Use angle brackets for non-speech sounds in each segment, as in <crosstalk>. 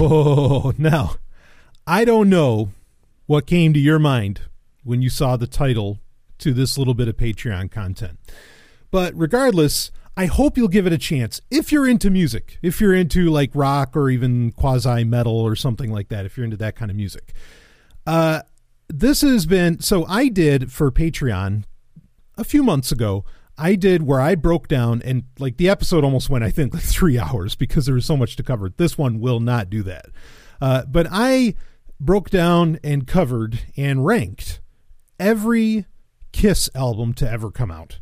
Oh, <laughs> now, I don't know what came to your mind when you saw the title to this little bit of Patreon content. But regardless, I hope you'll give it a chance if you're into music, if you're into like rock or even quasi metal or something like that, if you're into that kind of music. Uh, this has been so I did for Patreon a few months ago. I did where I broke down and like the episode almost went, I think, like <laughs> three hours because there was so much to cover. This one will not do that. Uh, but I broke down and covered and ranked every Kiss album to ever come out.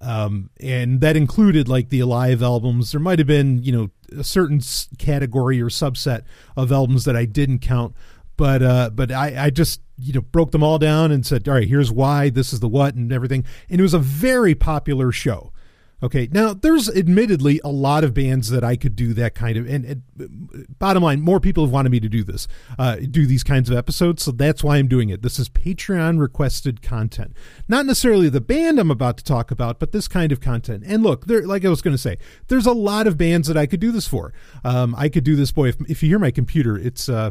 Um, and that included like the Alive albums. There might have been, you know, a certain category or subset of albums that I didn't count, but uh, but I, I just you know broke them all down and said, all right, here's why, this is the what, and everything. And it was a very popular show. Okay, now there's admittedly a lot of bands that I could do that kind of, and, and bottom line, more people have wanted me to do this, uh, do these kinds of episodes, so that's why I'm doing it. This is Patreon requested content, not necessarily the band I'm about to talk about, but this kind of content. And look, there, like I was going to say, there's a lot of bands that I could do this for. Um, I could do this, boy. If, if you hear my computer, it's uh,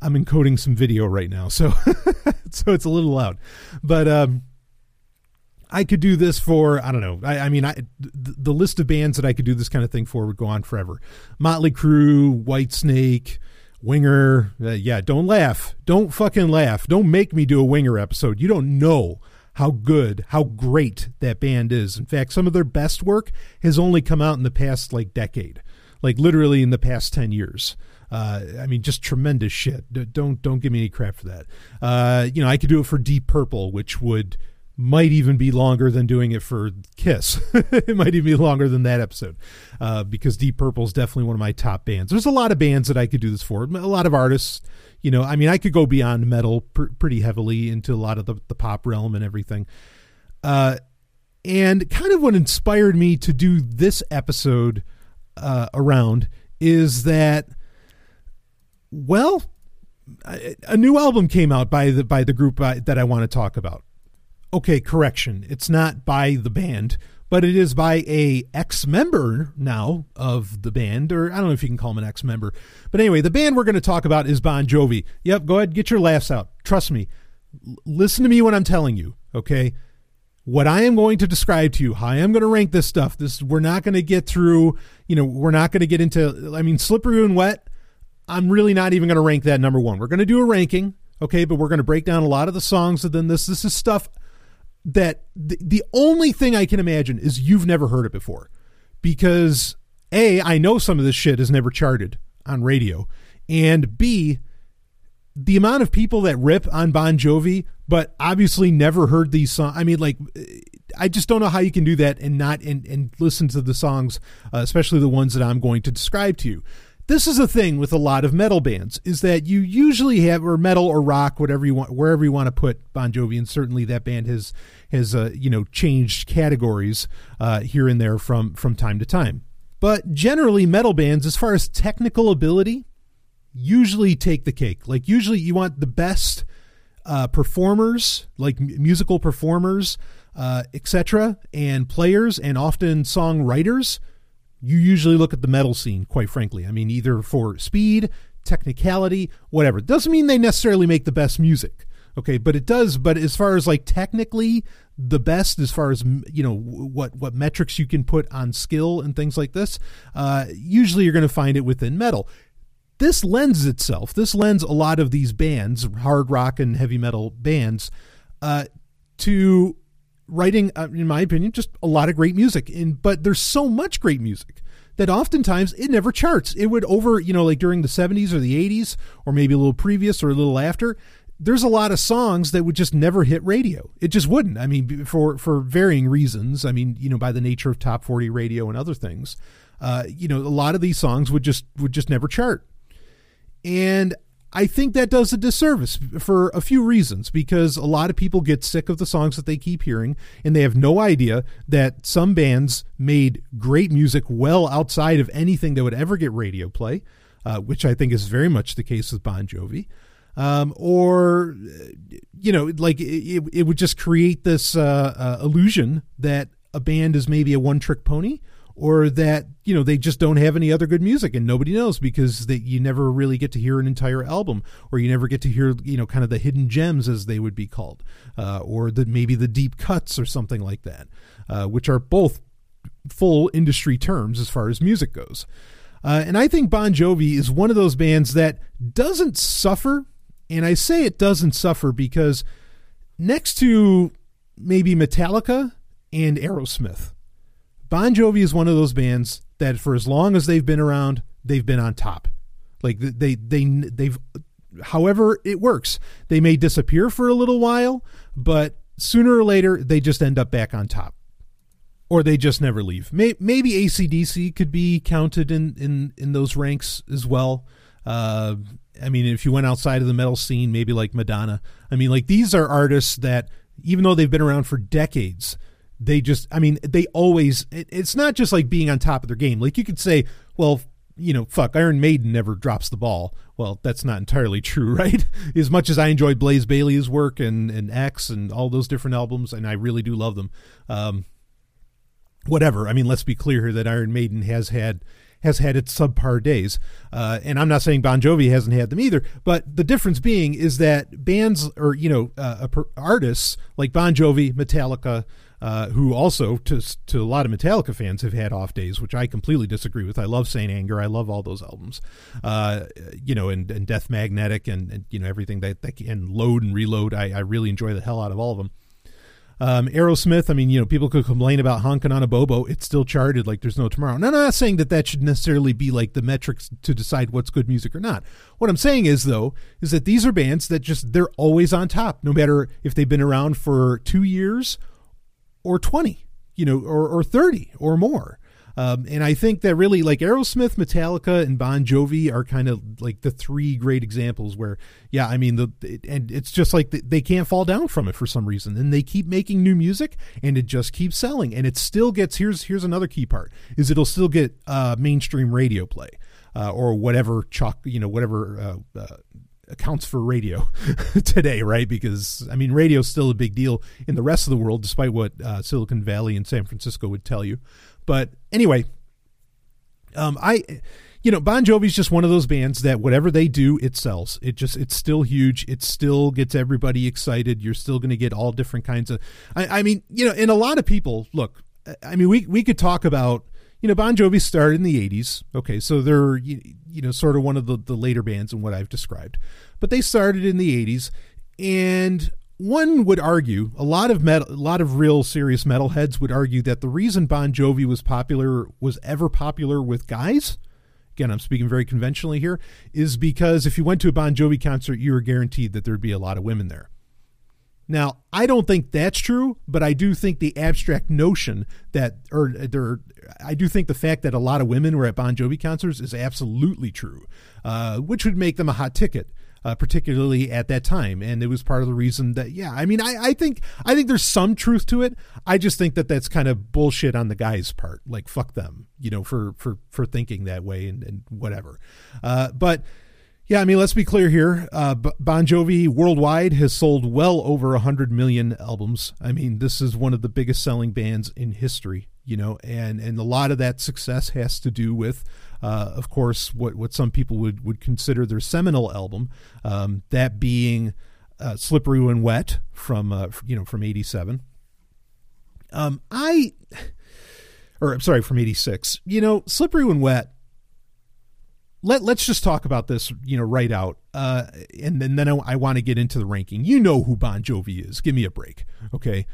I'm encoding some video right now, so <laughs> so it's a little loud, but. Um, I could do this for I don't know. I, I mean, I the, the, list of bands that I could do this kind of thing for would go on forever. Motley Crue, Whitesnake, Winger. Uh, yeah, don't laugh. Don't fucking laugh. Don't make me do a Winger episode. You don't know how good, how great that band is. In fact, some of their best work has only come out in the past like decade, like literally in the past ten years. Uh, I mean, just tremendous shit. Don't don't give me any crap for that. Uh, you know, I could do it for Deep Purple, which would might even be longer than doing it for Kiss. <laughs> it might even be longer than that episode uh, because Deep Purple is definitely one of my top bands. There's a lot of bands that I could do this for. A lot of artists, you know. I mean, I could go beyond metal pr- pretty heavily into a lot of the, the pop realm and everything. Uh, and kind of what inspired me to do this episode uh, around is that, well, a new album came out by the by the group uh, that I want to talk about okay, correction. It's not by the band, but it is by a ex-member now of the band, or I don't know if you can call him an ex-member. But anyway, the band we're going to talk about is Bon Jovi. Yep, go ahead, get your laughs out. Trust me. L- listen to me when I'm telling you, okay? What I am going to describe to you, how I am going to rank this stuff. This we're not going to get through, you know, we're not going to get into I mean, slippery and wet. I'm really not even going to rank that number 1. We're going to do a ranking, okay, but we're going to break down a lot of the songs and then this this is stuff that the, the only thing I can imagine is you've never heard it before. Because A, I know some of this shit is never charted on radio. And B, the amount of people that rip on Bon Jovi, but obviously never heard these songs. I mean, like, I just don't know how you can do that and not and, and listen to the songs, uh, especially the ones that I'm going to describe to you this is a thing with a lot of metal bands is that you usually have or metal or rock whatever you want wherever you want to put Bon Jovi and certainly that band has has uh, you know changed categories uh, here and there from from time to time. But generally metal bands as far as technical ability usually take the cake. Like usually you want the best uh, performers like musical performers uh, etc and players and often songwriters you usually look at the metal scene, quite frankly. I mean, either for speed, technicality, whatever. It doesn't mean they necessarily make the best music. Okay, but it does. But as far as like technically the best, as far as you know, what what metrics you can put on skill and things like this, uh, usually you're going to find it within metal. This lends itself. This lends a lot of these bands, hard rock and heavy metal bands, uh, to writing, uh, in my opinion, just a lot of great music. And but there's so much great music that oftentimes it never charts. It would over, you know, like during the 70s or the 80s, or maybe a little previous or a little after. There's a lot of songs that would just never hit radio. It just wouldn't. I mean, for for varying reasons. I mean, you know, by the nature of top 40 radio and other things, uh, you know, a lot of these songs would just would just never chart. And I think that does a disservice for a few reasons because a lot of people get sick of the songs that they keep hearing and they have no idea that some bands made great music well outside of anything that would ever get radio play, uh, which I think is very much the case with Bon Jovi. Um, or, you know, like it, it would just create this uh, uh, illusion that a band is maybe a one trick pony or that you know they just don't have any other good music and nobody knows because they, you never really get to hear an entire album or you never get to hear you know kind of the hidden gems as they would be called uh, or the maybe the deep cuts or something like that uh, which are both full industry terms as far as music goes. Uh, and i think bon jovi is one of those bands that doesn't suffer and i say it doesn't suffer because next to maybe metallica and aerosmith Bon Jovi is one of those bands that for as long as they've been around, they've been on top. Like they they they've however it works. They may disappear for a little while, but sooner or later they just end up back on top. Or they just never leave. Maybe ACDC could be counted in, in, in those ranks as well. Uh, I mean, if you went outside of the metal scene, maybe like Madonna. I mean, like these are artists that, even though they've been around for decades, they just i mean they always it, it's not just like being on top of their game. Like you could say well you know fuck iron maiden never drops the ball. Well that's not entirely true <laughs> right? As much as i enjoyed Blaze Bayley's work and and x and all those different albums and i really do love them um whatever. I mean let's be clear here that iron maiden has had has had its subpar days. Uh, and I'm not saying Bon Jovi hasn't had them either, but the difference being is that bands or, you know, uh, artists like Bon Jovi, Metallica, uh, who also to to a lot of Metallica fans have had off days, which I completely disagree with. I love Saint Anger, I love all those albums, uh, you know, and, and Death Magnetic, and, and you know everything that, that and Load and Reload. I, I really enjoy the hell out of all of them. Um, Aerosmith, I mean, you know, people could complain about honking on a Bobo. It's still charted like there's no tomorrow. Now, I'm not saying that that should necessarily be like the metrics to decide what's good music or not. What I'm saying is, though, is that these are bands that just, they're always on top, no matter if they've been around for two years or 20, you know, or, or 30 or more. Um, and I think that really, like Aerosmith, Metallica, and Bon Jovi are kind of like the three great examples where, yeah, I mean, the and it's just like they can't fall down from it for some reason, and they keep making new music, and it just keeps selling, and it still gets. Here's here's another key part: is it'll still get uh, mainstream radio play. Uh, or whatever chalk, you know, whatever uh, uh accounts for radio <laughs> today, right? Because I mean, radio is still a big deal in the rest of the world, despite what uh, Silicon Valley and San Francisco would tell you. But anyway, um, I, you know, Bon Jovi's just one of those bands that whatever they do, it sells. It just, it's still huge. It still gets everybody excited. You're still going to get all different kinds of. I, I mean, you know, and a lot of people look. I mean, we we could talk about you know, Bon Jovi started in the 80s. Okay, so they're, you, know, sort of one of the, the later bands in what I've described. But they started in the 80s. And one would argue, a lot of metal, a lot of real serious metalheads would argue that the reason Bon Jovi was popular, was ever popular with guys, again, I'm speaking very conventionally here, is because if you went to a Bon Jovi concert, you were guaranteed that there'd be a lot of women there. Now, I don't think that's true, but I do think the abstract notion that, or there, I do think the fact that a lot of women were at Bon Jovi concerts is absolutely true, uh, which would make them a hot ticket. Uh, particularly at that time, and it was part of the reason that yeah, I mean, I, I think I think there's some truth to it. I just think that that's kind of bullshit on the guy's part. Like fuck them, you know, for for for thinking that way and, and whatever. Uh, but yeah, I mean, let's be clear here. Uh, bon Jovi worldwide has sold well over 100 million albums. I mean, this is one of the biggest selling bands in history, you know, and, and a lot of that success has to do with, uh, of course, what, what some people would, would consider their seminal album, um, that being uh, Slippery When Wet from, uh, you know, from 87. Um, I, or I'm sorry, from 86. You know, Slippery When Wet let let's just talk about this, you know, right out, uh, and, and then I, I want to get into the ranking. You know who Bon Jovi is. Give me a break, okay?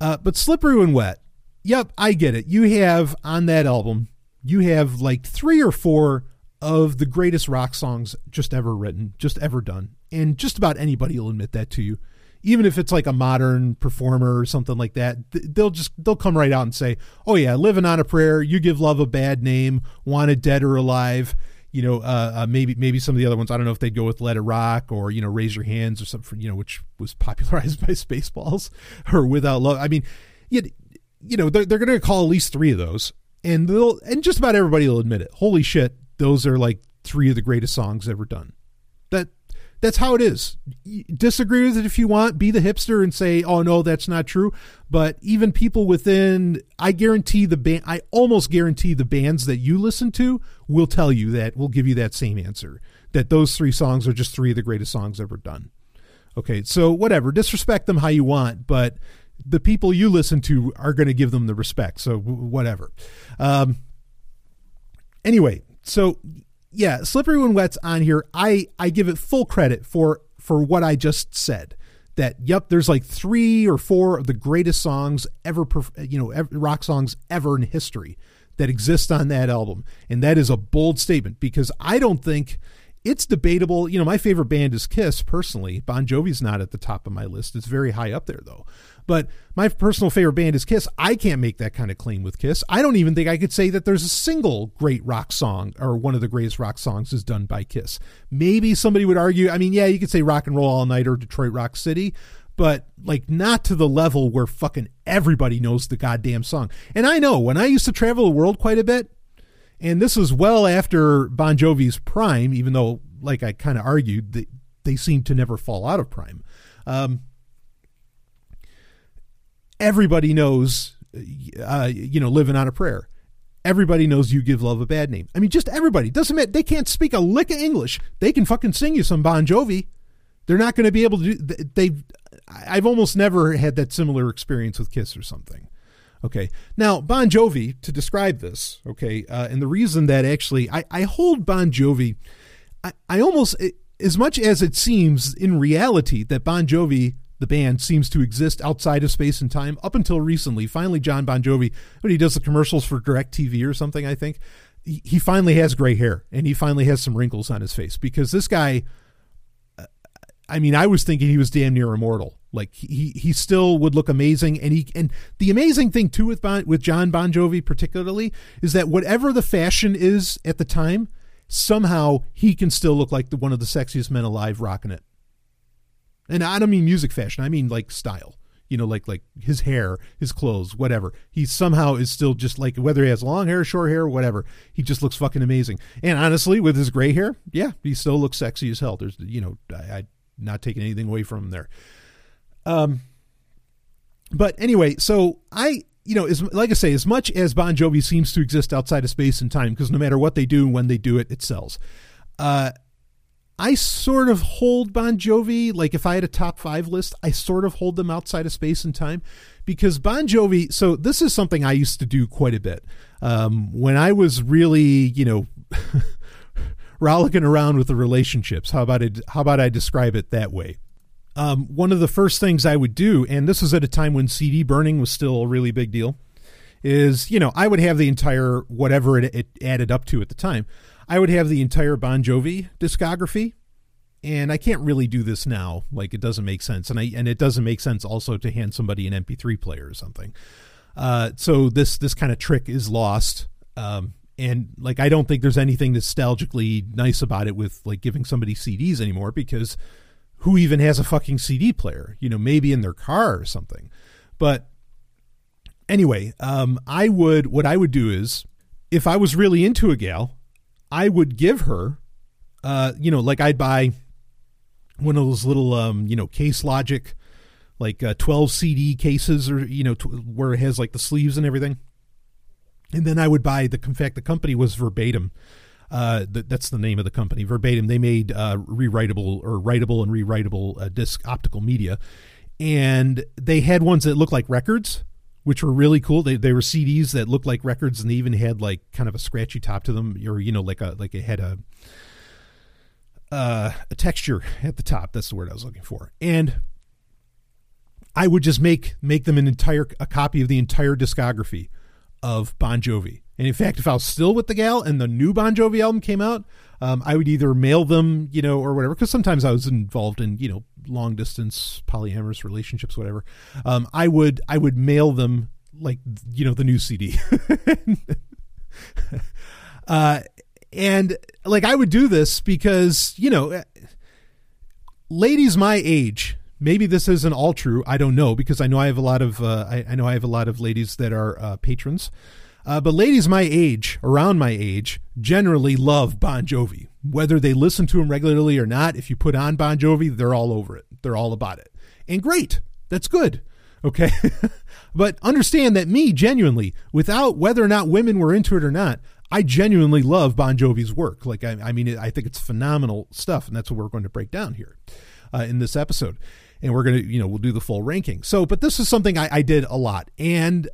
Uh, but Slippery When Wet, yep, I get it. You have on that album, you have like three or four of the greatest rock songs just ever written, just ever done, and just about anybody will admit that to you. Even if it's like a modern performer or something like that, they'll just they'll come right out and say, "Oh yeah, living on a prayer, you give love a bad name, wanted dead or alive." You know, uh, uh, maybe maybe some of the other ones. I don't know if they'd go with "Let It Rock" or you know, "Raise Your Hands" or something. You know, which was popularized <laughs> by Spaceballs or "Without Love." I mean, you, you know, they're, they're going to call at least three of those, and they'll and just about everybody will admit it. Holy shit, those are like three of the greatest songs ever done. That that's how it is. Disagree with it if you want. Be the hipster and say, "Oh no, that's not true." But even people within, I guarantee the band, I almost guarantee the bands that you listen to will tell you that will give you that same answer. That those three songs are just three of the greatest songs ever done. Okay, so whatever, disrespect them how you want, but the people you listen to are going to give them the respect. So whatever. Um, anyway, so yeah, slippery when wet's on here. I I give it full credit for for what I just said. That yep, there's like three or four of the greatest songs ever, you know, rock songs ever in history that exist on that album, and that is a bold statement because I don't think it's debatable. You know, my favorite band is Kiss. Personally, Bon Jovi's not at the top of my list. It's very high up there though. But my personal favorite band is Kiss. I can't make that kind of claim with Kiss. I don't even think I could say that there's a single great rock song or one of the greatest rock songs is done by Kiss. Maybe somebody would argue. I mean, yeah, you could say Rock and Roll All Night or Detroit Rock City, but like not to the level where fucking everybody knows the goddamn song. And I know when I used to travel the world quite a bit, and this was well after Bon Jovi's prime, even though, like I kind of argued, they, they seem to never fall out of prime. Um, everybody knows, uh, you know, living on a prayer. Everybody knows you give love a bad name. I mean, just everybody. Doesn't matter. They can't speak a lick of English. They can fucking sing you some Bon Jovi. They're not going to be able to do. They, I've almost never had that similar experience with Kiss or something. Okay. Now, Bon Jovi, to describe this, okay, uh, and the reason that actually I, I hold Bon Jovi, I, I almost, as much as it seems in reality that Bon Jovi the band seems to exist outside of space and time up until recently. Finally, Jon Bon Jovi, when he does the commercials for DirecTV or something, I think, he finally has gray hair and he finally has some wrinkles on his face because this guy, I mean, I was thinking he was damn near immortal. Like he he still would look amazing, and he and the amazing thing too with bon, with Jon Bon Jovi particularly is that whatever the fashion is at the time, somehow he can still look like the, one of the sexiest men alive rocking it. And I don't mean music fashion. I mean like style. You know, like like his hair, his clothes, whatever. He somehow is still just like whether he has long hair, short hair, whatever. He just looks fucking amazing. And honestly, with his gray hair, yeah, he still looks sexy as hell. There's you know, I, I not taking anything away from him there. Um, but anyway, so I you know, as like I say, as much as Bon Jovi seems to exist outside of space and time, because no matter what they do, when they do it, it sells. Uh, I sort of hold Bon Jovi, like if I had a top five list, I sort of hold them outside of space and time because Bon Jovi. So this is something I used to do quite a bit um, when I was really, you know, <laughs> rollicking around with the relationships. How about it? How about I describe it that way? Um, one of the first things I would do, and this was at a time when CD burning was still a really big deal, is you know I would have the entire whatever it, it added up to at the time. I would have the entire Bon Jovi discography, and I can't really do this now. Like it doesn't make sense, and I and it doesn't make sense also to hand somebody an MP3 player or something. Uh, so this this kind of trick is lost. Um, and like I don't think there's anything nostalgically nice about it with like giving somebody CDs anymore because who even has a fucking CD player? You know, maybe in their car or something. But anyway, um, I would what I would do is if I was really into a gal, I would give her, uh, you know, like I'd buy one of those little, um, you know, case logic, like uh, 12 CD cases or, you know, t- where it has like the sleeves and everything. And then I would buy the, in fact, the company was Verbatim. Uh, th- that's the name of the company, Verbatim. They made uh, rewritable or writable and rewritable uh, disc optical media. And they had ones that looked like records which were really cool. They they were CDs that looked like records, and they even had like kind of a scratchy top to them, or you know, like a like it had a uh, a texture at the top. That's the word I was looking for. And I would just make make them an entire a copy of the entire discography of Bon Jovi. And in fact, if I was still with the gal and the new Bon Jovi album came out, um, I would either mail them, you know, or whatever, because sometimes I was involved in, you know, long distance polyamorous relationships, whatever. Um, I would I would mail them like you know the new CD. <laughs> uh, and like I would do this because you know, ladies my age maybe this isn't all true. I don't know because I know I have a lot of uh, I, I, know I have a lot of ladies that are uh, patrons. Uh, but ladies my age, around my age, generally love Bon Jovi. whether they listen to him regularly or not. If you put on Bon Jovi, they're all over it. They're all about it. And great. That's good. Okay. <laughs> but understand that me, genuinely, without whether or not women were into it or not, I genuinely love Bon Jovi's work. Like, I, I mean, I think it's phenomenal stuff. And that's what we're going to break down here uh, in this episode. And we're going to, you know, we'll do the full ranking. So, but this is something I, I did a lot. And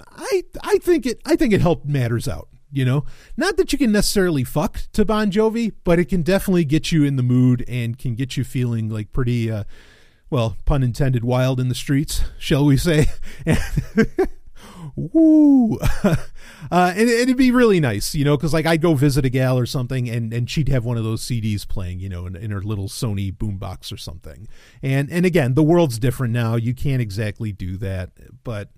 I, I think it, I think it helped matters out you know not that you can necessarily fuck to bon jovi but it can definitely get you in the mood and can get you feeling like pretty uh, well, pun intended, wild in the streets, shall we say? <laughs> Woo! <laughs> uh, and it'd be really nice, you know, because like I'd go visit a gal or something, and and she'd have one of those CDs playing, you know, in, in her little Sony boombox or something. And and again, the world's different now; you can't exactly do that, but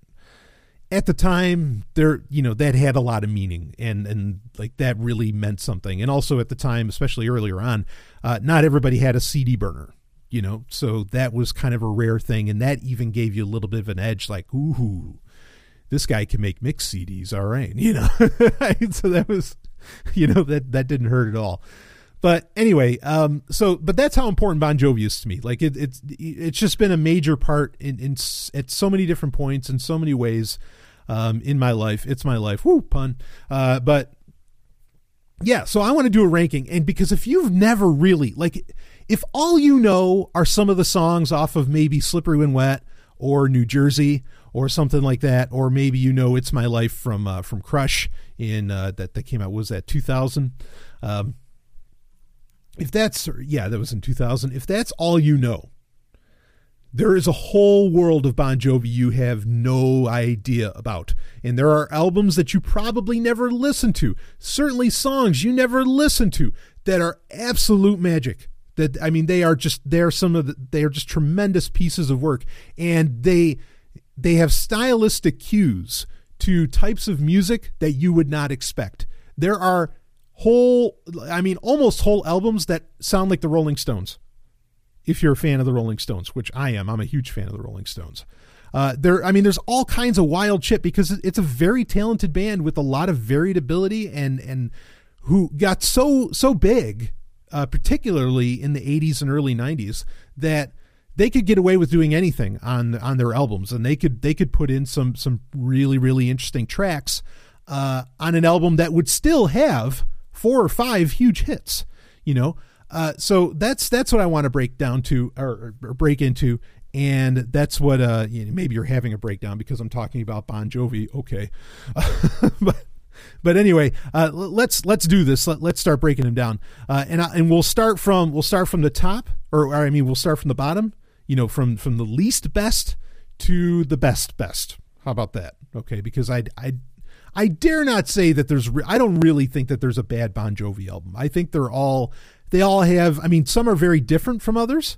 at the time there you know that had a lot of meaning and and like that really meant something and also at the time especially earlier on uh, not everybody had a cd burner you know so that was kind of a rare thing and that even gave you a little bit of an edge like ooh this guy can make mix cds all right you know <laughs> so that was you know that that didn't hurt at all. But anyway um so but that's how important bon jovi is to me. Like it, it's it's just been a major part in in at so many different points in so many ways um in my life. It's my life. Whoo pun. Uh but yeah so i want to do a ranking. And because if you've never really like if all you know are some of the songs off of maybe Slippery When Wet or New Jersey or something like that, or maybe you know It's My Life from uh, from Crush in uh, that that came out was that 2000. Um, if that's yeah, that was in 2000. If that's all you know, there is a whole world of Bon Jovi you have no idea about. And there are albums that you probably never listened to, certainly songs you never listened to that are absolute magic that I mean they are just they're some of the, they are just tremendous pieces of work and they they have stylistic cues to types of music that you would not expect. There are whole I mean almost whole albums that sound like the Rolling Stones. If you're a fan of the Rolling Stones, which I am, I'm a huge fan of the Rolling Stones. Uh, there, I mean, there's all kinds of wild shit because it's a very talented band with a lot of varied ability and and who got so so big uh, particularly in the 80s and early 90s, that they could get away with doing anything on on their albums, and they could they could put in some some really really interesting tracks uh, on an album that would still have four or five huge hits. You know, uh, so that's that's what I want to break down to or, or break into, and that's what uh, you know, maybe you're having a breakdown because I'm talking about Bon Jovi. Okay, <laughs> but but anyway, uh, let's let's do this. Let, us start breaking them down, uh, and I, and we'll start from we'll start from the top, or, or, I mean we'll start from the bottom. You know, from from the least best to the best best. How about that? Okay, because I I I dare not say that there's. Re- I don't really think that there's a bad Bon Jovi album. I think they're all they all have. I mean, some are very different from others,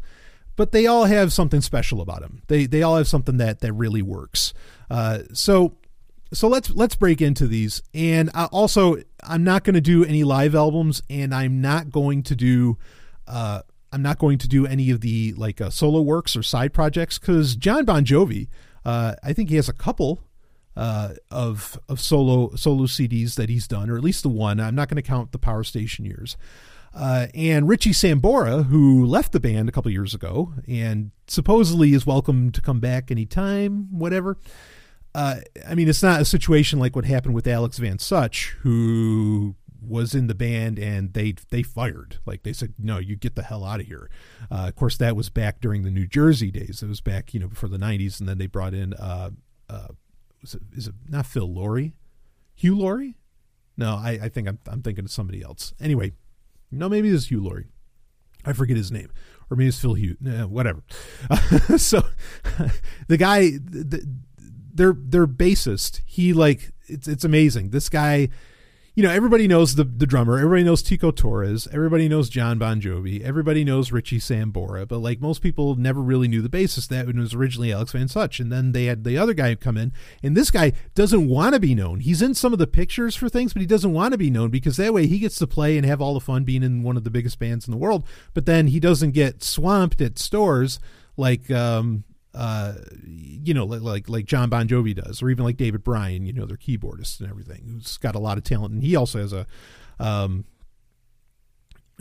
but they all have something special about them. They they all have something that that really works. Uh, so so let's let's break into these and I also i'm not going to do any live albums and i'm not going to do uh i'm not going to do any of the like uh, solo works or side projects because jon bon jovi uh i think he has a couple uh of of solo solo cds that he's done or at least the one. I'm not going to count the power station years. Uh, and Richie Sambora, who left the band a couple years ago and supposedly is welcome to come back anytime, whatever. Uh, I mean, it's not a situation like what happened with Alex Van Such, who was in the band and they they fired. Like they said, no, you get the hell out of here. Uh, of course, that was back during the New Jersey days. It was back, you know, before the '90s, and then they brought in, uh, uh, was it, is it not Phil Lorry, Hugh Laurie? No, I, I think I'm I'm thinking of somebody else. Anyway, no, maybe it's Hugh Laurie. I forget his name, or maybe it's Phil Hugh. whatever. <laughs> so <laughs> the guy. The, their their bassist, he like it's it's amazing. This guy, you know, everybody knows the the drummer, everybody knows Tico Torres, everybody knows Jon Bon Jovi, everybody knows Richie Sambora, but like most people never really knew the bassist that was originally Alex Van Such, and then they had the other guy come in, and this guy doesn't want to be known. He's in some of the pictures for things, but he doesn't want to be known because that way he gets to play and have all the fun being in one of the biggest bands in the world. But then he doesn't get swamped at stores like um, uh, you know, like, like like Jon Bon Jovi does, or even like David Bryan, you know, their keyboardist and everything, who's got a lot of talent, and he also has a um,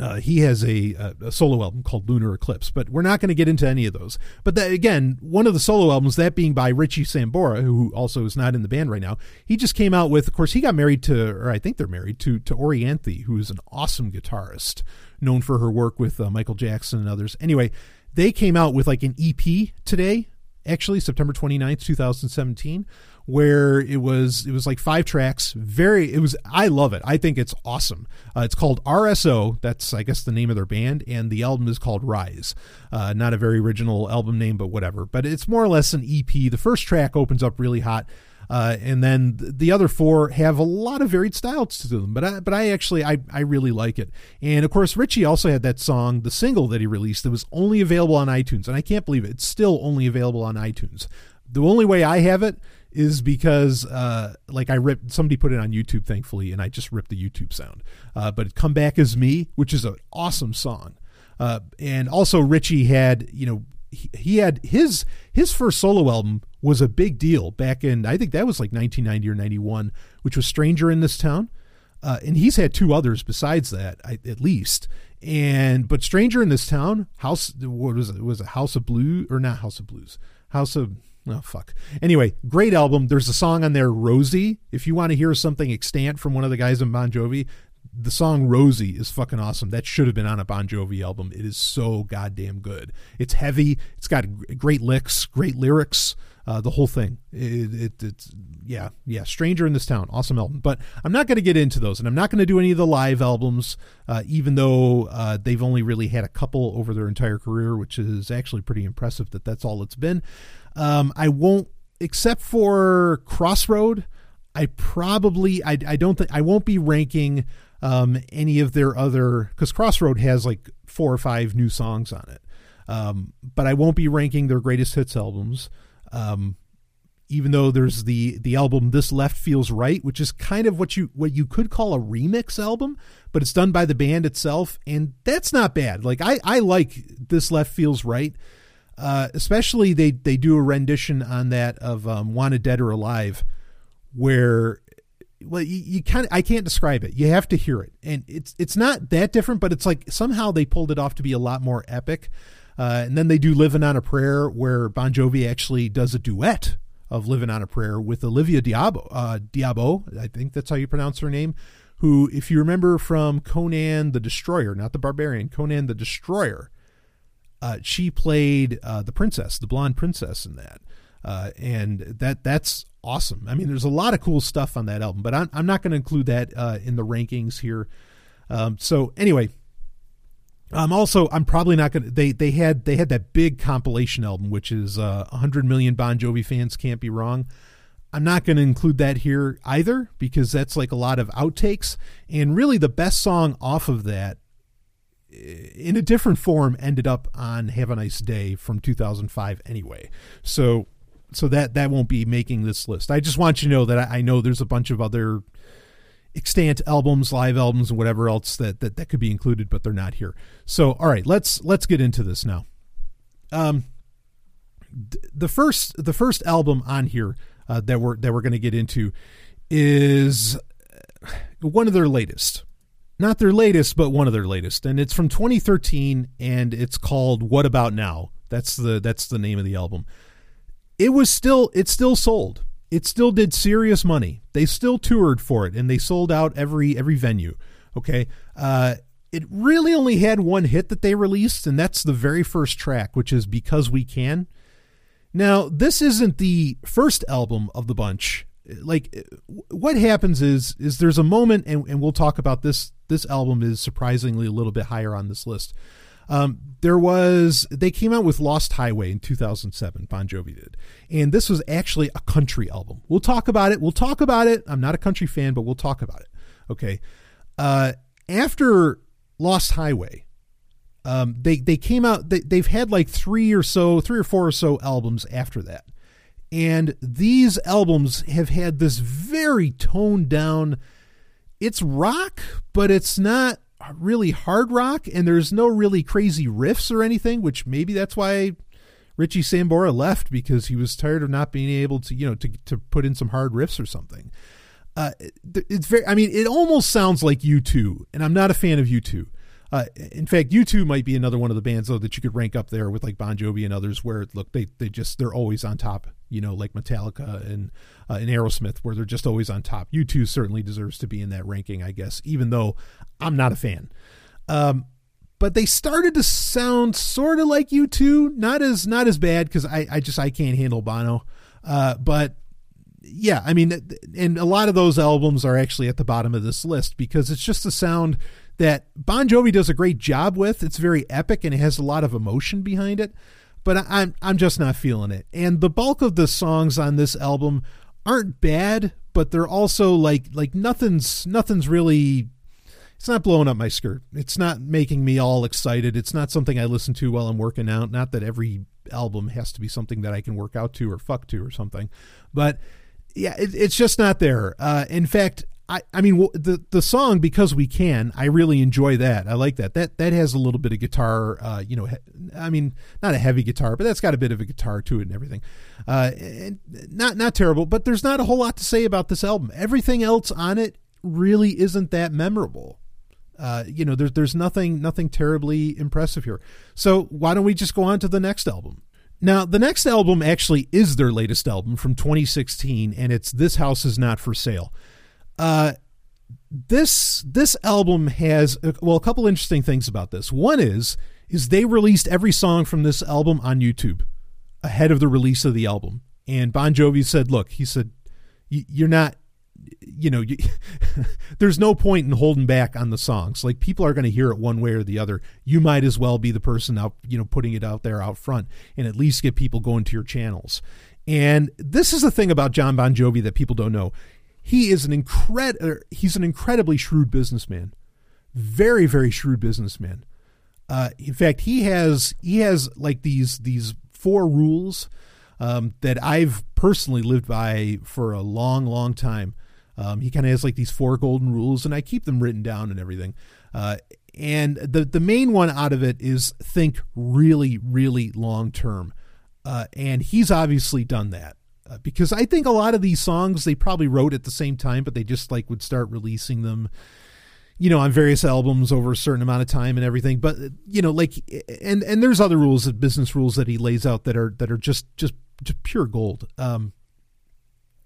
uh, he has a, a, solo album called Lunar Eclipse, but we're not going to get into any of those. But that, again, one of the solo albums, that being by Richie Sambora, who also is not in the band right now, he just came out with. Of course, he got married to, or I think they're married to, to Orianthi, who is an awesome guitarist, known for her work with uh, Michael Jackson and others. Anyway, they came out with like an EP today, actually September 29th, 2017 where it was it was like five tracks. Very it was i love it. I think it's awesome. Uh, it's called rso that's i guess the name of their band and the album is called rise. Uh, not a very original album name but whatever. But it's more or less an ep the first track opens up really hot uh, and then the other four have a lot of varied styles to them, but I, but I actually I, I really like it. And of course, Richie also had that song, the single that he released, that was only available on iTunes, and I can't believe it. It's still only available on iTunes. The only way I have it is because uh, like I ripped somebody put it on YouTube thankfully and I just ripped the YouTube sound. Uh, but come back as me, which is an awesome song. Uh, and also Richie had you know he, had his his first solo album was a big deal back in I think that was like 1990 or 91, which was Stranger in This Town. Uh, and he's had two others besides that, I, at least. And but Stranger in This Town, House what was it? Was it House of Blues or not House of Blues? House of Oh fuck. Anyway, great album. There's a song on there, Rosie. If you want to hear something extant from one of the guys in Bon Jovi, the song Rosie is fucking awesome. That should have been on a Bon Jovi album. It is so goddamn good. It's heavy. It's got great licks, great lyrics. Uh, the whole thing. It, it, it's yeah, yeah. Stranger in this town, awesome album. But I'm not going to get into those, and I'm not going to do any of the live albums, uh, even though uh, they've only really had a couple over their entire career, which is actually pretty impressive that that's all it's been. Um, I won't, except for Crossroad. I probably I, I don't think I won't be ranking um, any of their other because Crossroad has like four or five new songs on it. Um, but I won't be ranking their greatest hits albums. Um, even though there's the the album This Left Feels Right, which is kind of what you what you could call a remix album, but it's done by the band itself, and that's not bad. Like I I like This Left Feels Right. Uh, especially they they do a rendition on that of um, "Wanted Dead or Alive," where well you, you kind of I can't describe it. You have to hear it, and it's it's not that different, but it's like somehow they pulled it off to be a lot more epic. Uh, and then they do "Living on a Prayer," where Bon Jovi actually does a duet of "Living on a Prayer" with Olivia Diabo. Uh, Diabo, I think that's how you pronounce her name. Who, if you remember from Conan the Destroyer, not the Barbarian, Conan the Destroyer uh, she played uh, the princess, the blonde princess in that. Uh, and that that's awesome. I mean, there's a lot of cool stuff on that album, but I'm, I'm not going to include that uh, in the rankings here. Um, so anyway, I'm also I'm probably not going to. They they had they had that big compilation album, which is uh, 100 million Bon Jovi fans can't be wrong. I'm not going to include that here either because that's like a lot of outtakes. And really, the best song off of that in a different form ended up on Have a Nice Day from 2005 anyway. So so that that won't be making this list. I just want you to know that I, I know there's a bunch of other extant albums, live albums, and whatever else that, that that could be included, but they're not here. So all right, let's let's get into this now. Um, the first the first album on here uh, that we're that we're going to get into is one of their latest not their latest, but one of their latest, and it's from 2013, and it's called "What About Now." That's the that's the name of the album. It was still it still sold. It still did serious money. They still toured for it, and they sold out every every venue. Okay, uh, it really only had one hit that they released, and that's the very first track, which is "Because We Can." Now, this isn't the first album of the bunch like what happens is is there's a moment and, and we'll talk about this this album is surprisingly a little bit higher on this list um, there was they came out with lost highway in 2007 bon jovi did. And this was actually a country album. We'll talk about it. We'll talk about it. I'm not a country fan but we'll talk about it. Okay. Uh, after lost highway um, they they came out they, they've had like three or so three or four or so albums after that. And these albums have had this very toned down, it's rock, but it's not really hard rock, and there's no really crazy riffs or anything, which maybe that's why Richie Sambora left because he was tired of not being able to, you know, to, to put in some hard riffs or something. Uh, it's very, I mean, it almost sounds like U2, and I'm not a fan of U2. Uh, in fact, U2 might be another one of the bands though that you could rank up there with like Bon Jovi and others, where look they they just they're always on top. You know, like Metallica and uh, and Aerosmith, where they're just always on top. U2 certainly deserves to be in that ranking, I guess, even though I'm not a fan. Um, but they started to sound sort of like U2, not as not as bad because I I just I can't handle Bono. Uh, but yeah, I mean, and a lot of those albums are actually at the bottom of this list because it's just the sound that Bon Jovi does a great job with. It's very epic and it has a lot of emotion behind it, but I'm I'm just not feeling it. And the bulk of the songs on this album aren't bad, but they're also like like nothing's nothing's really it's not blowing up my skirt. It's not making me all excited. It's not something I listen to while I'm working out. Not that every album has to be something that I can work out to or fuck to or something, but yeah, it, it's just not there. Uh, in fact, I, I mean the the song because we can I really enjoy that. I like that. That that has a little bit of guitar uh, you know I mean not a heavy guitar but that's got a bit of a guitar to it and everything. Uh, and not not terrible but there's not a whole lot to say about this album. Everything else on it really isn't that memorable. Uh, you know there's there's nothing nothing terribly impressive here. So why don't we just go on to the next album? Now, the next album actually is their latest album from 2016, and it's This House Is Not for Sale. Uh, this this album has well a couple interesting things about this. One is is they released every song from this album on YouTube ahead of the release of the album. And Bon Jovi said, "Look, he said, you're not you know, you, <laughs> there's no point in holding back on the songs. Like people are going to hear it one way or the other. You might as well be the person out, you know, putting it out there out front and at least get people going to your channels. And this is the thing about Jon Bon Jovi that people don't know. He is an incredible he's an incredibly shrewd businessman. Very very shrewd businessman. Uh, in fact, he has he has like these these four rules um, that I've personally lived by for a long, long time. Um, he kind of has like these four golden rules, and I keep them written down and everything. Uh, and the the main one out of it is think really, really long term. Uh, and he's obviously done that uh, because I think a lot of these songs they probably wrote at the same time, but they just like would start releasing them, you know, on various albums over a certain amount of time and everything. But you know, like and and there's other rules, business rules that he lays out that are that are just just, just pure gold. Um,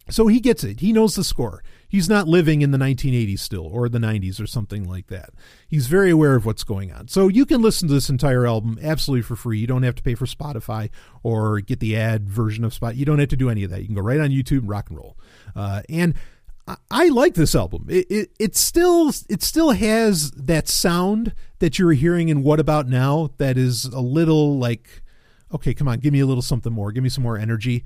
so he gets it. He knows the score. He's not living in the 1980s still or the 90s or something like that. He's very aware of what's going on. So you can listen to this entire album absolutely for free. You don't have to pay for Spotify or get the ad version of Spot. You don't have to do any of that. You can go right on YouTube and rock and roll. Uh, and I, I like this album. It, it it still it still has that sound that you're hearing in What About Now that is a little like okay, come on, give me a little something more. Give me some more energy.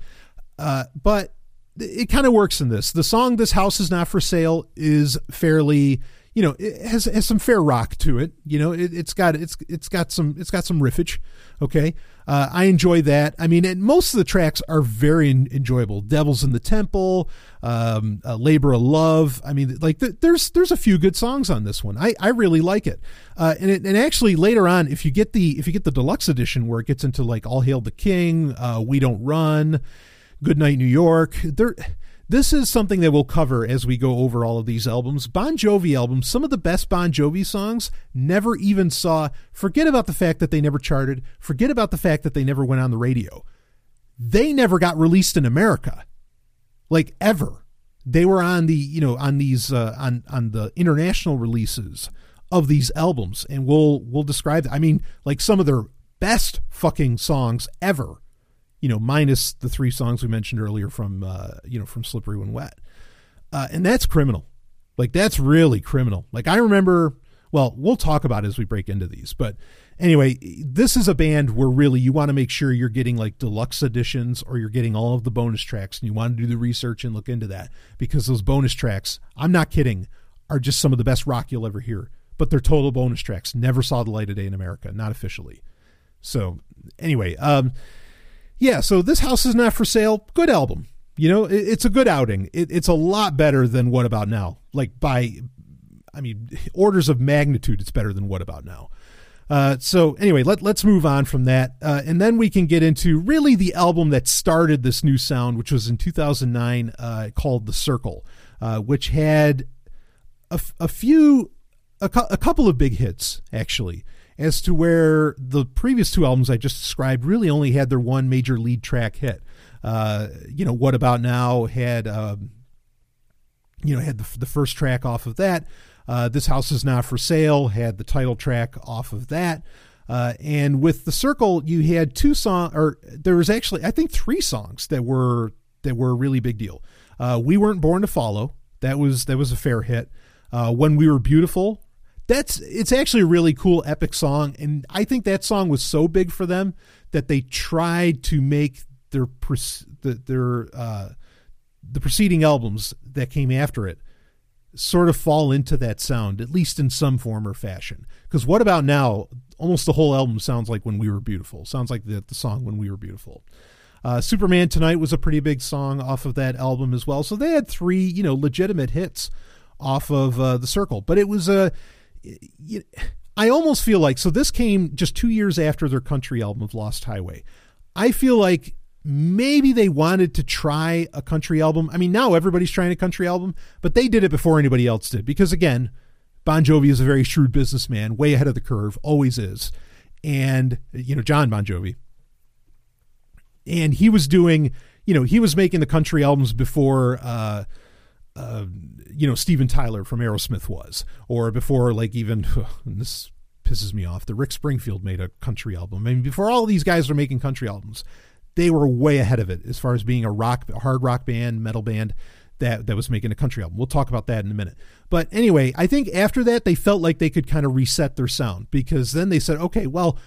Uh, but it kind of works in this. The song "This House Is Not for Sale" is fairly, you know, it has has some fair rock to it. You know, it, has got it's it's got some it's got some riffage. Okay, uh, I enjoy that. I mean, and most of the tracks are very enjoyable. "Devils in the Temple," um, uh, "Labor of Love." I mean, like th- there's there's a few good songs on this one. I, I really like it. Uh, and it, and actually later on, if you get the if you get the deluxe edition where it gets into like "All Hail the King," uh, "We Don't Run." Goodnight New York. There, this is something that we'll cover as we go over all of these albums. Bon Jovi albums, some of the best Bon Jovi songs never even saw, forget about the fact that they never charted, forget about the fact that they never went on the radio. They never got released in America. Like ever. They were on the, you know, on these uh, on on the international releases of these albums and we'll we'll describe I mean, like some of their best fucking songs ever you know, minus the three songs we mentioned earlier from, uh, you know, from Slippery When Wet. Uh, and that's criminal. Like, that's really criminal. Like, I remember, well, we'll talk about as we break into these. But anyway, this is a band where really you want to make sure you're getting like deluxe editions or you're getting all of the bonus tracks and you want to do the research and look into that because those bonus tracks, I'm not kidding, are just some of the best rock you'll ever hear. But they're total bonus tracks. Never saw the light of day in America, not officially. So, anyway, um, yeah, so this house is not for sale. Good album. You know, it, it's a good outing. It, it's a lot better than What About Now. Like by, I mean, orders of magnitude, it's better than What About Now. Uh, so anyway, let let's move on from that, uh, and then we can get into really the album that started this new sound, which was in 2009, uh, called The Circle, uh, which had a, a few a, a couple of big hits actually as to where the previous two albums I just described really only had their one major lead track hit. Uh, you know, What About Now had, um, you know, had the, the first track off of that. Uh, this House Is Not For Sale had the title track off of that. Uh, and with the Circle, you had two songs, or there was actually, I think, three songs that were that were a really big deal. Uh, we weren't born to follow. That was that was a fair hit. Uh, when we were beautiful that's it's actually a really cool epic song and i think that song was so big for them that they tried to make their their uh, the preceding albums that came after it sort of fall into that sound at least in some form or fashion. Because what about now? Almost the whole album sounds like when we were beautiful. Sounds like the, the song when we were beautiful. Uh, superman tonight was a pretty big song off of that album as well. So they had three you know legitimate hits off of uh, the circle. But it was a I almost feel like so this came just two years after their country album of Lost Highway. I feel like maybe they wanted to try a country album. I mean, now everybody's trying a country album, but they did it before anybody else did because again, Bon Jovi is a very shrewd businessman, way ahead of the curve, always is. And you know, Jon Bon Jovi. And he was doing, you know, he was making the country albums before uh you know Steven Tyler from Aerosmith was, or before like even <laughs> this pisses me off. The Rick Springfield made a country album. I mean, before all these guys were making country albums, they were way ahead of it as far as being a rock, hard rock band, metal band that that was making a country album. We'll talk about that in a minute. But anyway, I think after that they felt like they could kind of reset their sound because then they said, okay, well,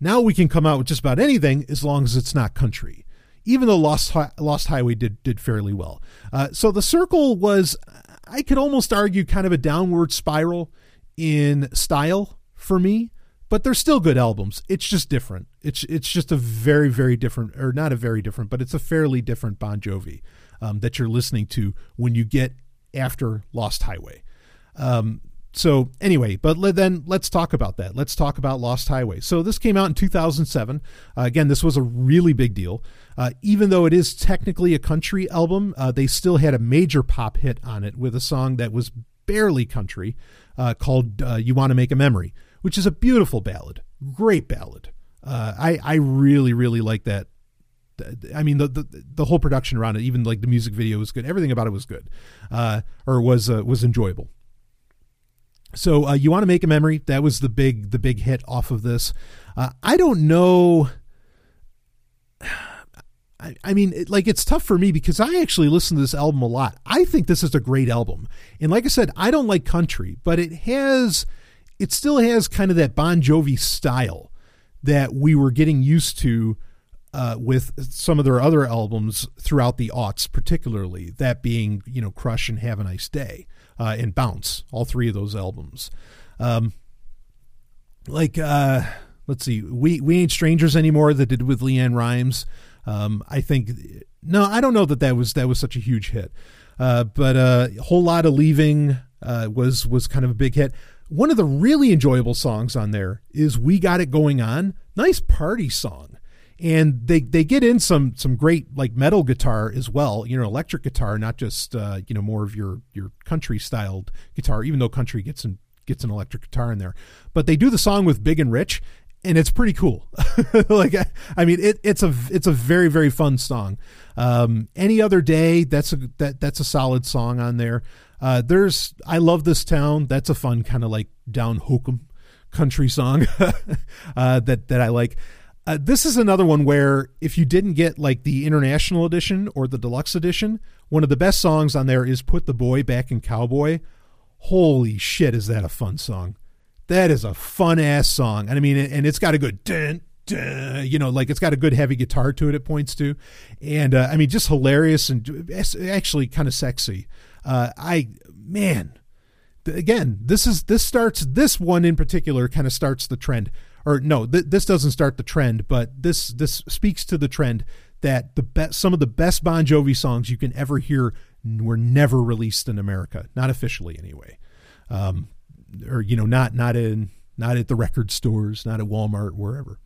now we can come out with just about anything as long as it's not country even though Lost Lost Highway did did fairly well. Uh, so the Circle was, I could almost argue, kind of a downward spiral in style for me, but they're still good albums. It's just different. It's it's just a very very different, or not a very different, but it's a fairly different Bon Jovi um, that you're listening to when you get after Lost Highway. Um, so anyway, but then let's talk about that. Let's talk about Lost Highway. So this came out in 2007. Uh, again, this was a really big deal. Uh, even though it is technically a country album, uh, they still had a major pop hit on it with a song that was barely country uh, called uh, "You Want to Make a Memory," which is a beautiful ballad, great ballad. Uh, I I really really like that. I mean the, the the whole production around it, even like the music video was good. Everything about it was good, or was was enjoyable. So uh, you want to make a memory? That was the big the big hit off of this. Uh, I don't know. <sighs> I, I mean, it, like it's tough for me because I actually listen to this album a lot. I think this is a great album, and like I said, I don't like country, but it has, it still has kind of that Bon Jovi style that we were getting used to uh, with some of their other albums throughout the aughts, particularly that being you know Crush and Have a Nice Day uh, and Bounce, all three of those albums. Um, like uh, let's see, we we ain't strangers anymore that did with LeAnn Rimes. Um, I think no, I don't know that that was that was such a huge hit, uh, but uh, a whole lot of leaving uh, was was kind of a big hit. One of the really enjoyable songs on there is "We Got It Going On." Nice party song and they they get in some some great like metal guitar as well you know electric guitar not just uh, you know more of your your country styled guitar even though country gets an gets an electric guitar in there. But they do the song with big and rich and it's pretty cool. <laughs> Like i mean it, it's a it's a very very fun song. Um, any other day that's a that that's a solid song on there. Uh, there's i love this town that's a fun kind of like down hokum country song <laughs> uh, that that i like uh, this is another one where if you didn't get like the international edition or the deluxe edition, one of the best songs on there is "Put the Boy Back in Cowboy." Holy shit, is that a fun song? That is a fun ass song, and I mean, and it's got a good dun, dun, you know, like it's got a good heavy guitar to it. It points to, and uh, I mean, just hilarious and actually kind of sexy. Uh, I man, again, this is this starts this one in particular kind of starts the trend or no, th- this doesn't start the trend, but this this speaks to the trend that the some of the best Bon Jovi songs you can ever hear were never released in America, not officially anyway, um, or you know, not not in not at the record stores, not at Walmart, wherever.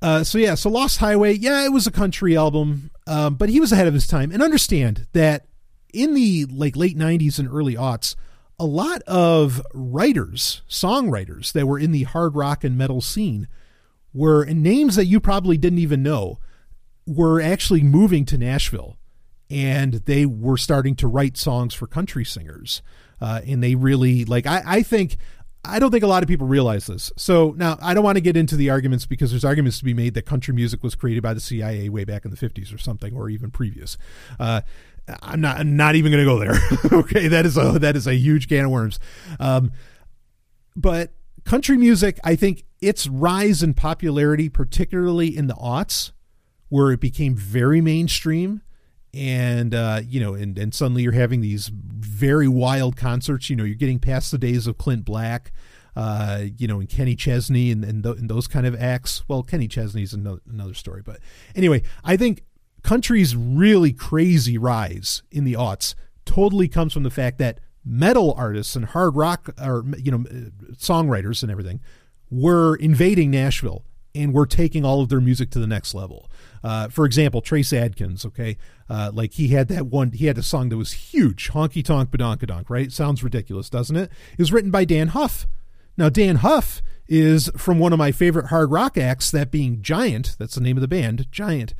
Uh, so yeah, so Lost Highway, yeah, it was a country album, um, but he was ahead of his time. And understand that in the like late '90s and early aughts, a lot of writers, songwriters that were in the hard rock and metal scene were names that you probably didn't even know were actually moving to Nashville and they were starting to write songs for country singers. Uh, and they really like I, I think I don't think a lot of people realize this. So now I don't want to get into the arguments because there's arguments to be made that country music was created by the CIA way back in the 50s or something, or even previous. Uh, I'm not I'm not even going to go there. <laughs> okay, that is a that is a huge can of worms. Um, but country music, I think its rise in popularity, particularly in the aughts, where it became very mainstream, and uh, you know, and and suddenly you're having these very wild concerts. You know, you're getting past the days of Clint Black. Uh, you know, and Kenny Chesney and, and, th- and, those kind of acts. Well, Kenny Chesney's another, another story. But anyway, I think country's really crazy rise in the aughts totally comes from the fact that metal artists and hard rock or you know songwriters and everything were invading Nashville and were taking all of their music to the next level. Uh, for example, Trace Adkins, okay, uh, like he had that one, he had a song that was huge, Honky Tonk Badonkadonk, right? Sounds ridiculous, doesn't it? It was written by Dann Huff. Now, Dann Huff is from one of my favorite hard rock acts, that being Giant. That's the name of the band, Giant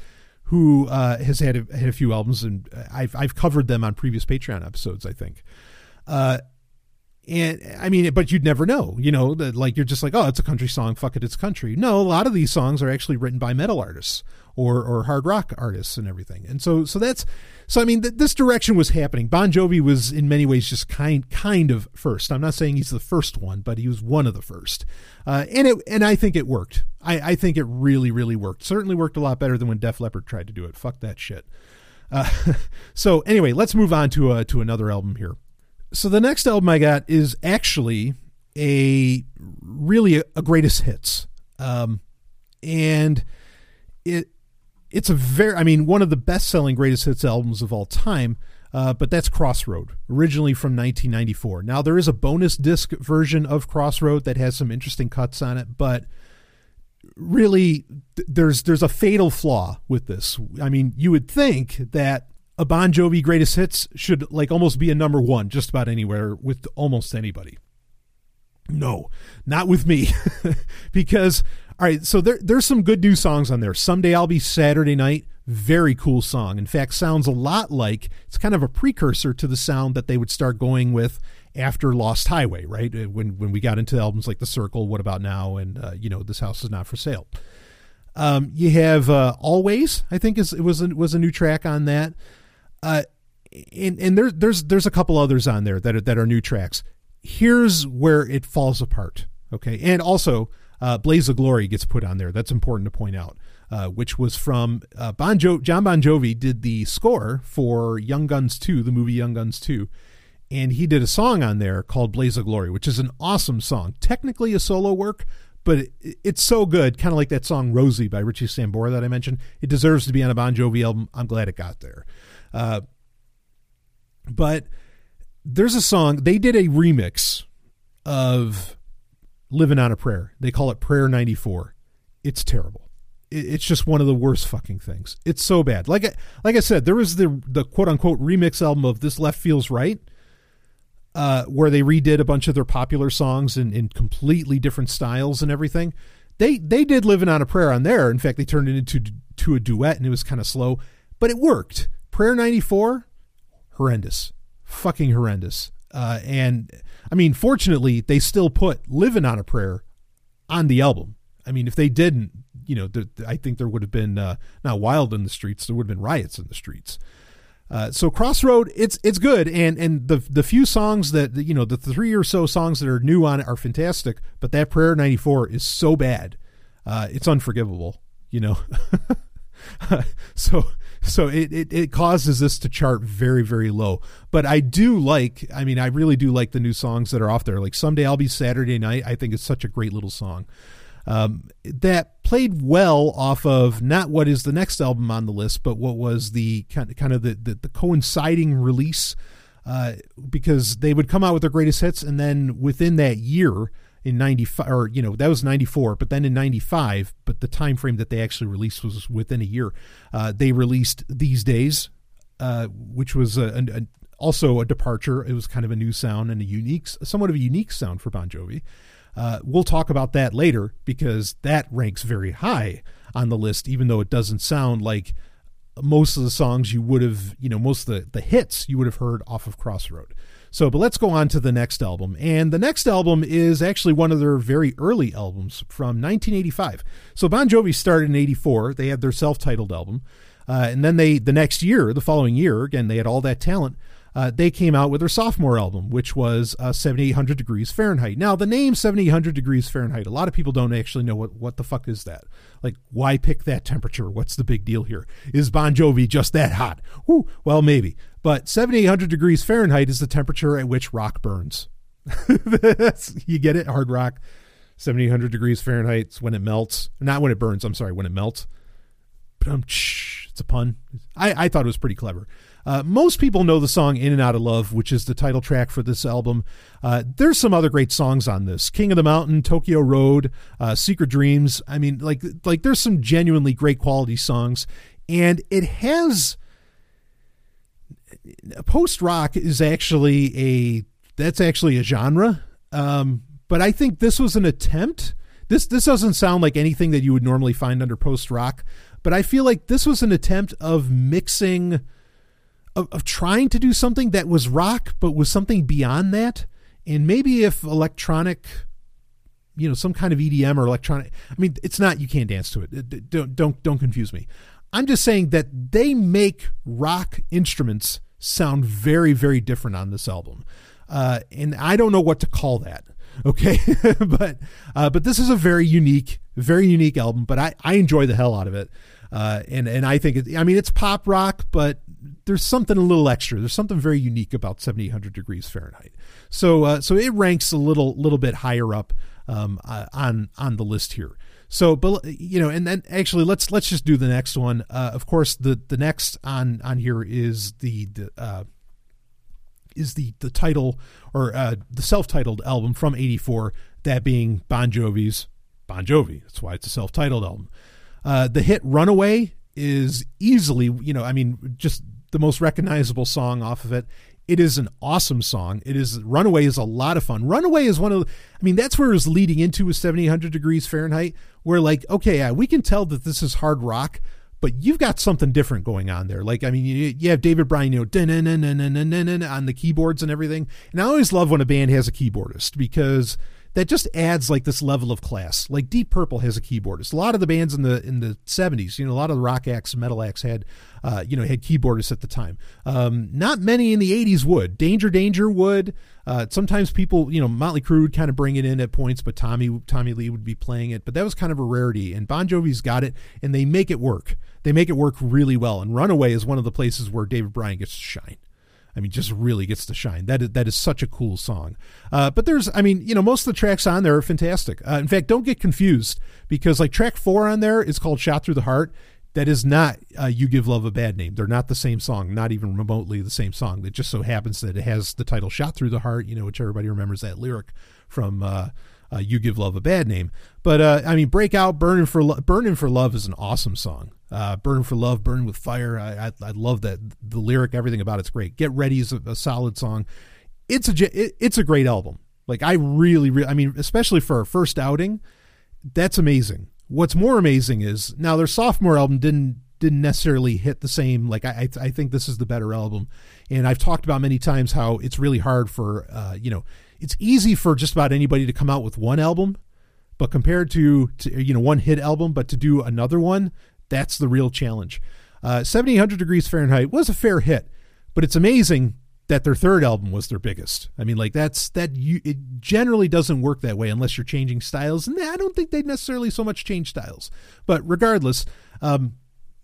who uh, has had a, had a few albums, and I've I've covered them on previous Patreon episodes, I think. Uh, and I mean, but you'd never know, you know, that like you're just like, oh, it's a country song, fuck it, it's country. No, a lot of these songs are actually written by metal artists or or hard rock artists and everything. And so so that's so I mean, th- this direction was happening. Bon Jovi was in many ways just kind kind of first. I'm not saying he's the first one, but he was one of the first. Uh, and it and I think it worked. I, I think it really really worked. Certainly worked a lot better than when Def Leppard tried to do it. Fuck that shit. Uh, <laughs> so anyway, let's move on to uh, to another album here. So the next album I got is actually a really a, a greatest hits, um, and it it's a very I mean one of the best selling greatest hits albums of all time. Uh, but that's Crossroad, originally from 1994. Now there is a bonus disc version of Crossroad that has some interesting cuts on it, but really there's there's a fatal flaw with this. I mean, you would think that a Bon Jovi greatest hits should like almost be a number one just about anywhere with almost anybody. No, not with me. <laughs> because all right, so there there's some good new songs on there. Someday I'll be Saturday night. Very cool song. In fact, sounds a lot like it's kind of a precursor to the sound that they would start going with after Lost Highway, right? Uh, when when we got into albums like The Circle, What About Now, and uh, you know This House Is Not for Sale. Um, you have uh, Always, I think is it was a, was a new track on that. Uh, and and there, there's there's a couple others on there that are, that are new tracks. Here's where it falls apart. Okay, and also uh, "Blaze of Glory" gets put on there. That's important to point out. Uh, which was from uh, Bon jo- Jon Bon Jovi did the score for Young Guns 2, the movie Young Guns 2, and he did a song on there called "Blaze of Glory," which is an awesome song. Technically a solo work, but it, it's so good, kind of like that song "Rosie" by Richie Sambora that I mentioned. It deserves to be on a Bon Jovi album. I'm glad it got there. Uh, but there's a song they did a remix of "Living on a Prayer." They call it "Prayer 94." It's terrible. It's just one of the worst fucking things. It's so bad. Like I, like I said, there was the the quote unquote remix album of "This Left Feels Right." Uh, where they redid a bunch of their popular songs in, in completely different styles and everything. They they did "Living on a Prayer" on there. In fact, they turned it into to a duet, and it was kind of slow, but it worked. Prayer 94, horrendous. Fucking horrendous. Uh, and I mean, fortunately, they still put Living on a Prayer on the album. I mean, if they didn't, you know, I think there would have been uh, not wild in the streets, there would have been riots in the streets. Uh, so Crossroad, it's it's good, and and the the few songs that you know the three or so songs that are new on it are fantastic, but that Prayer ninety four is so bad, uh, it's unforgivable. You know, <laughs> so so it, it, it causes this to chart very very low. But i do like i mean i really do like the new songs that are off there. Like someday i'll be saturday night i think it's such a great little song. Um, that played well off of not what is the next album on the list but what was the kind of, kind of the, the, the coinciding release uh, because they would come out with their greatest hits and then within that year in 95 or you know that was 94 but then in 95 but the time frame that they actually released was within a year uh, they released these days uh, which was a, a, also a departure. It was kind of a new sound and a unique, somewhat of a unique sound for Bon Jovi. Uh, we'll talk about that later because that ranks very high on the list, even though it doesn't sound like most of the songs you would have, you know, most of the, the hits you would have heard off of Crossroad. So, but let's go on to the next album. And the next album is actually one of their very early albums from 1985. So Bon Jovi started in 84. They had their self-titled album. Uh, and then they, the next year, the following year, again, they had all that talent uh, they came out with their sophomore album, which was uh, 7800 degrees Fahrenheit. Now, the name 7800 degrees Fahrenheit, a lot of people don't actually know what, what the fuck is that. Like, why pick that temperature? What's the big deal here? Is Bon Jovi just that hot? Well, maybe. But 7800 degrees Fahrenheit is the temperature at which rock burns. <laughs> you get it? Hard rock. 7800 degrees Fahrenheit is when it melts. Not when it burns, I'm sorry, when it melts. But um, it's a pun. I, I thought it was pretty clever. Uh, most people know the song In and Out of Love, which is the title track for this album. Uh, there's some other great songs on this King of the Mountain, Tokyo Road, uh, Secret Dreams. I mean, like, like there's some genuinely great quality songs. And it has. Post rock is actually a. That's actually a genre. Um, but I think this was an attempt. This this doesn't sound like anything that you would normally find under post rock, but I feel like this was an attempt of mixing of, of trying to do something that was rock, but was something beyond that. And maybe if electronic, you know, some kind of EDM or electronic, I mean, it's not, you can't dance to it. Don't, don't, don't confuse me. I'm just saying that they make rock instruments sound very, very different on this album. Uh, and I don't know what to call that. <laughs> Okay. <laughs> but, uh, but this is a very unique, very unique album, but I, I enjoy the hell out of it. Uh, and, and I think it, I mean, it's pop rock, but there's something a little extra. There's something very unique about 7800 degrees Fahrenheit. So uh, so it ranks a little little bit higher up um, uh, on on the list here. So, but you know, and then actually, let's let's just do the next one. Uh, of course, the the next on on here is the, the uh, is the the title or uh, the self titled album from '84. That being Bon Jovi's Bon Jovi. That's why it's a self titled album. Uh, the hit "Runaway" is easily, you know, I mean, just the most recognizable song off of it. It is an awesome song. It is Runaway is a lot of fun. Runaway is one of I mean that's where it was leading into with 7800 degrees Fahrenheit where like okay, yeah, we can tell that this is hard rock, but you've got something different going on there. Like I mean you, you have David Bryan you know on the keyboards and everything. And I always love when a band has a keyboardist because that just adds like this level of class. Like Deep Purple has a keyboardist. A lot of the bands in the in the seventies, you know, a lot of the rock acts, metal acts had, uh, you know, had keyboardists at the time. Um, not many in the eighties would. Danger Danger would. Uh, sometimes people, you know, Motley Crue would kind of bring it in at points, but Tommy Tommy Lee would be playing it. But that was kind of a rarity. And Bon Jovi's got it, and they make it work. They make it work really well. And Runaway is one of the places where David Bryan gets to shine. I mean, just really gets to shine. That is, that is such a cool song. Uh, but there's, I mean, you know, most of the tracks on there are fantastic. Uh, in fact, don't get confused because like track four on there is called "Shot Through the Heart." That is not uh, "You Give Love a Bad Name." They're not the same song, not even remotely the same song. It just so happens that it has the title "Shot Through the Heart," you know, which everybody remembers that lyric from uh, uh, "You Give Love a Bad Name." But uh, I mean, "Breakout," "Burning for Lo- Burning for Love" is an awesome song. Uh, burn for love, burn with fire. I, I, I love that the lyric, everything about it's great. Get ready is a, a solid song. It's a it, it's a great album. Like I really, really, I mean, especially for our first outing, that's amazing. What's more amazing is now their sophomore album didn't didn't necessarily hit the same. Like I, I think this is the better album, and I've talked about many times how it's really hard for uh, you know, it's easy for just about anybody to come out with one album, but compared to, to you know one hit album, but to do another one, that's the real challenge. Uh, 7800 Degrees Fahrenheit was a fair hit, but it's amazing that their third album was their biggest. I mean, like that's that you it generally doesn't work that way unless you're changing styles, and I don't think they necessarily so much change styles. But regardless, um,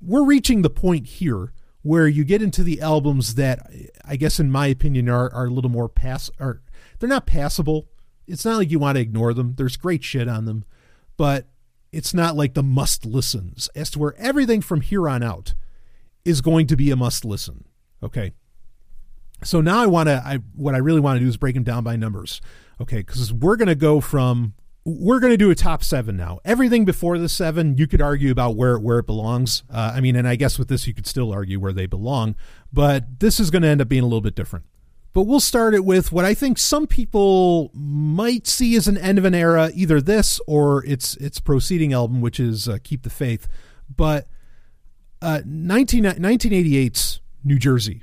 we're reaching the point here where you get into the albums that I guess, in my opinion, are are a little more pass. Are they're not passable. It's not like you want to ignore them. There's great shit on them, but it's not like the must listens as to where everything from here on out is going to be a must listen. Okay. So now I want to, I, what I really want to do is break them down by numbers. Okay. Cause we're going to go from we're going to do a top seven now. Everything before the seven, you could argue about where where it belongs. Uh, I mean, and I guess with this, you could still argue where they belong. But this is going to end up being a little bit different. But we'll start it with what I think some people might see as an end of an era, either this or its its proceeding album, which is uh, "Keep the Faith." But uh, 19, 1988's New Jersey,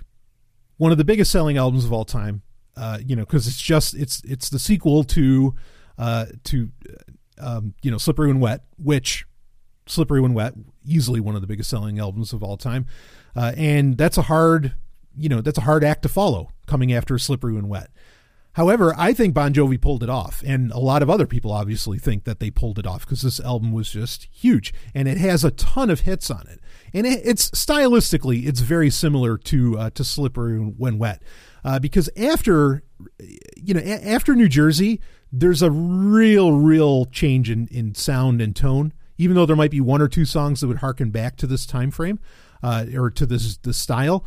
one of the biggest selling albums of all time. Uh, you know, because it's just it's it's the sequel to uh, to um, you know Slippery When Wet, which Slippery When Wet easily one of the biggest selling albums of all time, uh, and that's a hard you know that's a hard act to follow coming after Slippery When Wet. However, I think Bon Jovi pulled it off, and a lot of other people obviously think that they pulled it off because this album was just huge, and it has a ton of hits on it, and it, it's stylistically it's very similar to uh, to Slippery When Wet, uh, because after you know a- after New Jersey, there's a real real change in in sound and tone. Even though there might be one or two songs that would harken back to this time frame uh, or to this the style,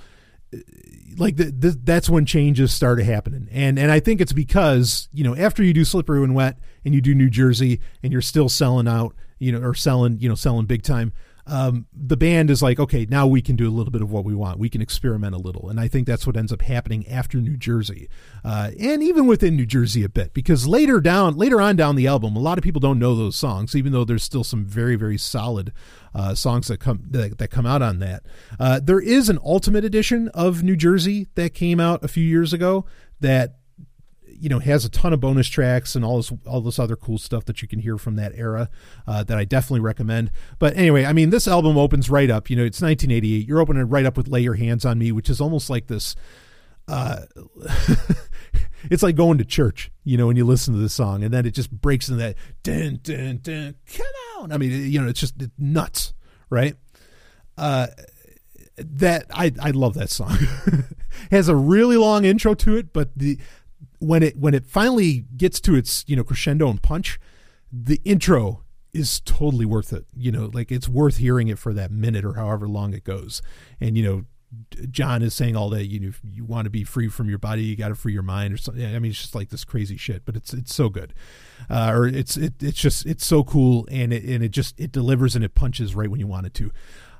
like the, the, that's when changes started happening. And and i think it's because you know after you do slippery when wet and you do new jersey and you're still selling out you know or selling you know selling big time um, the band is like okay now we can do a little bit of what we want we can experiment a little and i think that's what ends up happening after new jersey uh, and even within new jersey a bit because later down later on down the album a lot of people don't know those songs even though there's still some very very solid uh, songs that come that, that, come out on that. Uh, there is an ultimate edition of New Jersey that came out a few years ago that you know has a ton of bonus tracks and all this all this other cool stuff that you can hear from that era uh, that I definitely recommend. But anyway, I mean this album opens right up. You know, it's 1988. You're opening right up with "Lay Your Hands on Me," which is almost like this. Uh, <laughs> it's like going to church, you know, when you listen to this song, and then it just breaks into that dun dun dun. Come on, I mean, you know, it's just nuts, right? Uh, that I I love that song. <laughs> has a really long intro to it, but the when it when it finally gets to its you know crescendo and punch, the intro is totally worth it. You know, like it's worth hearing it for that minute or however long it goes. And you know, Jon is saying all that you know you want to be free from your body, you got to free your mind or something. I mean, it's just like this crazy shit, but it's it's so good, uh, or it's it, it's just it's so cool, and it and it just it delivers and it punches right when you want it to.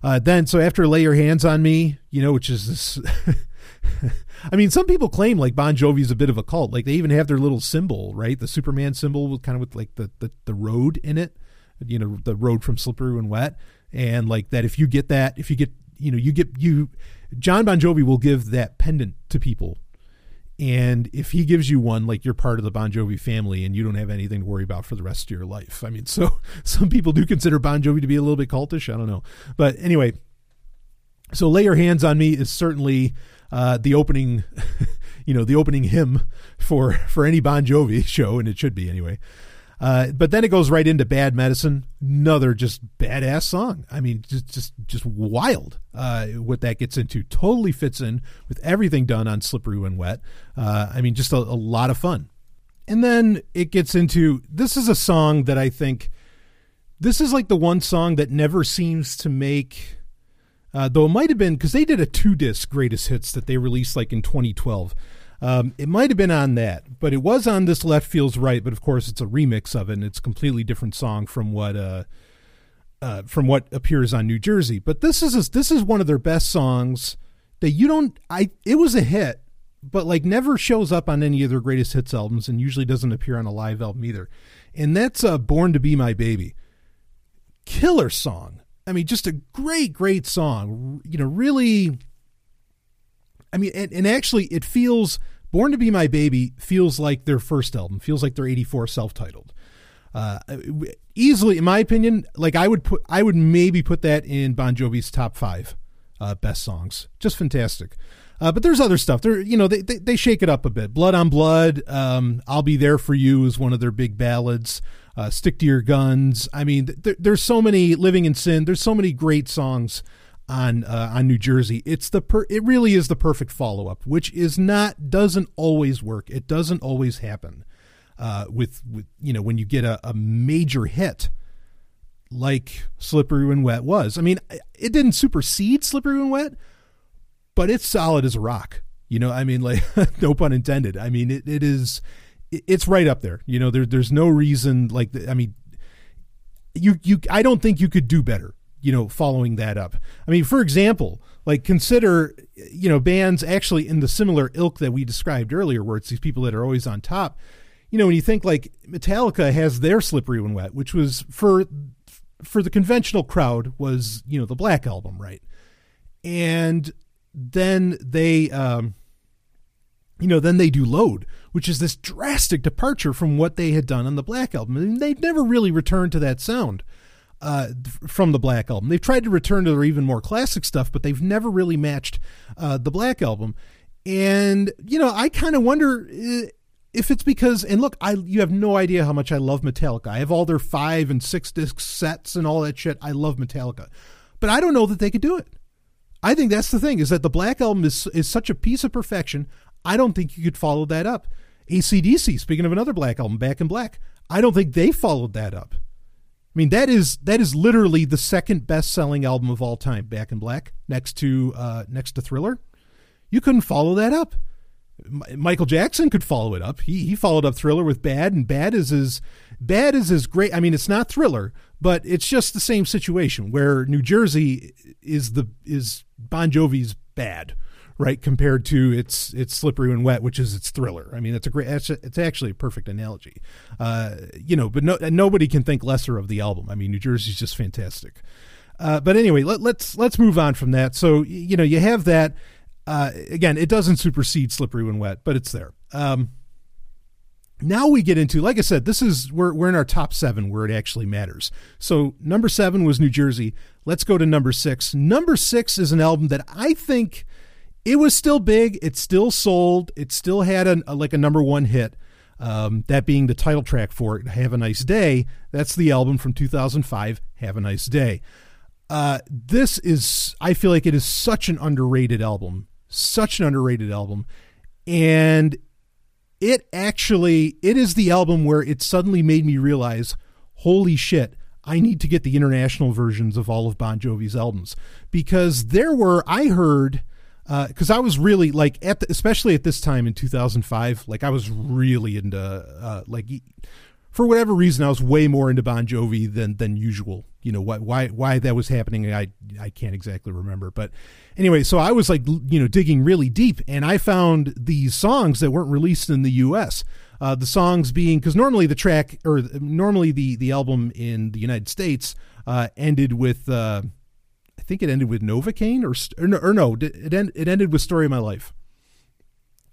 Uh, then so after lay your hands on me, you know, which is this. <laughs> <laughs> I mean, some people claim like Bon Jovi is a bit of a cult. Like they even have their little symbol, right? The Superman symbol, with kind of with like the the, the road in it. You know, the road from Slippery When Wet, and like that. If you get that, if you get you know, you get you Jon Bon Jovi will give that pendant to people. And if he gives you one, like you're part of the Bon Jovi family and you don't have anything to worry about for the rest of your life. I mean, <laughs> so some people do consider Bon Jovi to be a little bit cultish. I don't know. But anyway, so Lay Your Hands on Me is certainly uh, the opening, <laughs> you know, the opening hymn for, for any Bon Jovi show, and it should be anyway. Uh, but then it goes right into Bad Medicine, another just badass song. I mean, just just just wild. Uh, what that gets into totally fits in with everything done on Slippery When Wet. Uh, I mean, just a, a lot of fun. And then it gets into this is a song that I think this is like the one song that never seems to make. Uh, though it might have been because they did a two disc greatest hits that they released like in 2012. Um, it might have been on that, but it was on this Left Feels Right. But of course, it's a remix of it, and it's a completely different song from what uh, uh, from what appears on New Jersey. But this is a, this is one of their best songs that you don't. I it was a hit, but like never shows up on any of their greatest hits albums, and usually doesn't appear on a live album either. And that's uh, "Born to Be My Baby." Killer song. I mean, just a great, great song. You know, really. I mean, and, and actually, it feels Born to Be My Baby feels like their first album, feels like their 84 self-titled. Uh, easily, in my opinion, like I would put, I would maybe put that in Bon Jovi's top five uh, best songs. Just fantastic. Uh, but there's other stuff. There, you know, they, they, they shake it up a bit. Blood on Blood, um, I'll Be There for You is one of their big ballads. Uh, Stick to Your Guns. I mean, th- there's so many Living in Sin. There's so many great songs on uh, on New Jersey. It's the per- it really is the perfect follow up, which is not doesn't always work. It doesn't always happen uh, with with you know when you get a, a major hit like Slippery When Wet was. I mean, it didn't supersede Slippery When Wet, but it's solid as a rock. You know, I mean, like <laughs> no pun intended. I mean, it, it is it's right up there. You know, there, there's no reason like I mean, you you I don't think you could do better. You know, following that up. I mean, for example, like consider you know bands actually in the similar ilk that we described earlier, where it's these people that are always on top. You know, when you think like Metallica has their "Slippery When Wet," which was for for the conventional crowd was you know the Black album, right? And then they um, you know, then they do Load, which is this drastic departure from what they had done on the Black Album. And they've never really returned to that sound uh, from the Black Album. They've tried to return to their even more classic stuff, but they've never really matched uh, the Black Album. And, you know, I kind of wonder uh, if it's because, and look, I you have no idea how much I love Metallica. I have all their five and six disc sets and all that shit. I love Metallica. But I don't know that they could do it. I think that's the thing is that the Black Album is is such a piece of perfection. I don't think you could follow that up. ACDC, speaking of another Black album, Back in Black, I don't think they followed that up. I mean, that is that is literally the second best selling album of all time, Back in Black, next to uh, next to Thriller. You couldn't follow that up. Michael Jackson could follow it up. He he followed up Thriller with Bad, and Bad is as Bad is as great. I mean, it's not Thriller, but it's just the same situation where New Jersey is the is Bon Jovi's Bad right? Compared to its its slippery when wet, which is its thriller. I mean, it's a great. It's actually a perfect analogy. Uh, you know, but no, nobody can think lesser of the album. I mean, New Jersey's just fantastic. Uh, but anyway, let, let's let's move on from that. So you know, you have that. Uh, again, it doesn't supersede slippery when wet, but it's there. Um, now we get into, like I said, this is we're we're in our top seven where it actually matters. So number seven was New Jersey. Let's go to number six. Number six is an album that I think it was still big. It still sold. It still had a, a like a number one hit. Um, that being the title track for it, "Have a Nice Day." That's the album from 2005, "Have a Nice Day." Uh, this is, I feel like it is such an underrated album, such an underrated album, and it actually it is the album where it suddenly made me realize, holy shit, I need to get the international versions of all of Bon Jovi's albums because there were I heard because uh, I was really like at the, especially at this time in 2005, like I was really into uh, like for whatever reason I was way more into Bon Jovi than than usual. You know why why why that was happening I I can't exactly remember, but anyway, so I was like you know digging really deep, and I found these songs that weren't released in the U.S. Uh, the songs being because normally the track or normally the the album in the United States uh, ended with uh, I think it ended with Novocaine or, or no, or no it, end, it ended with Story of My Life.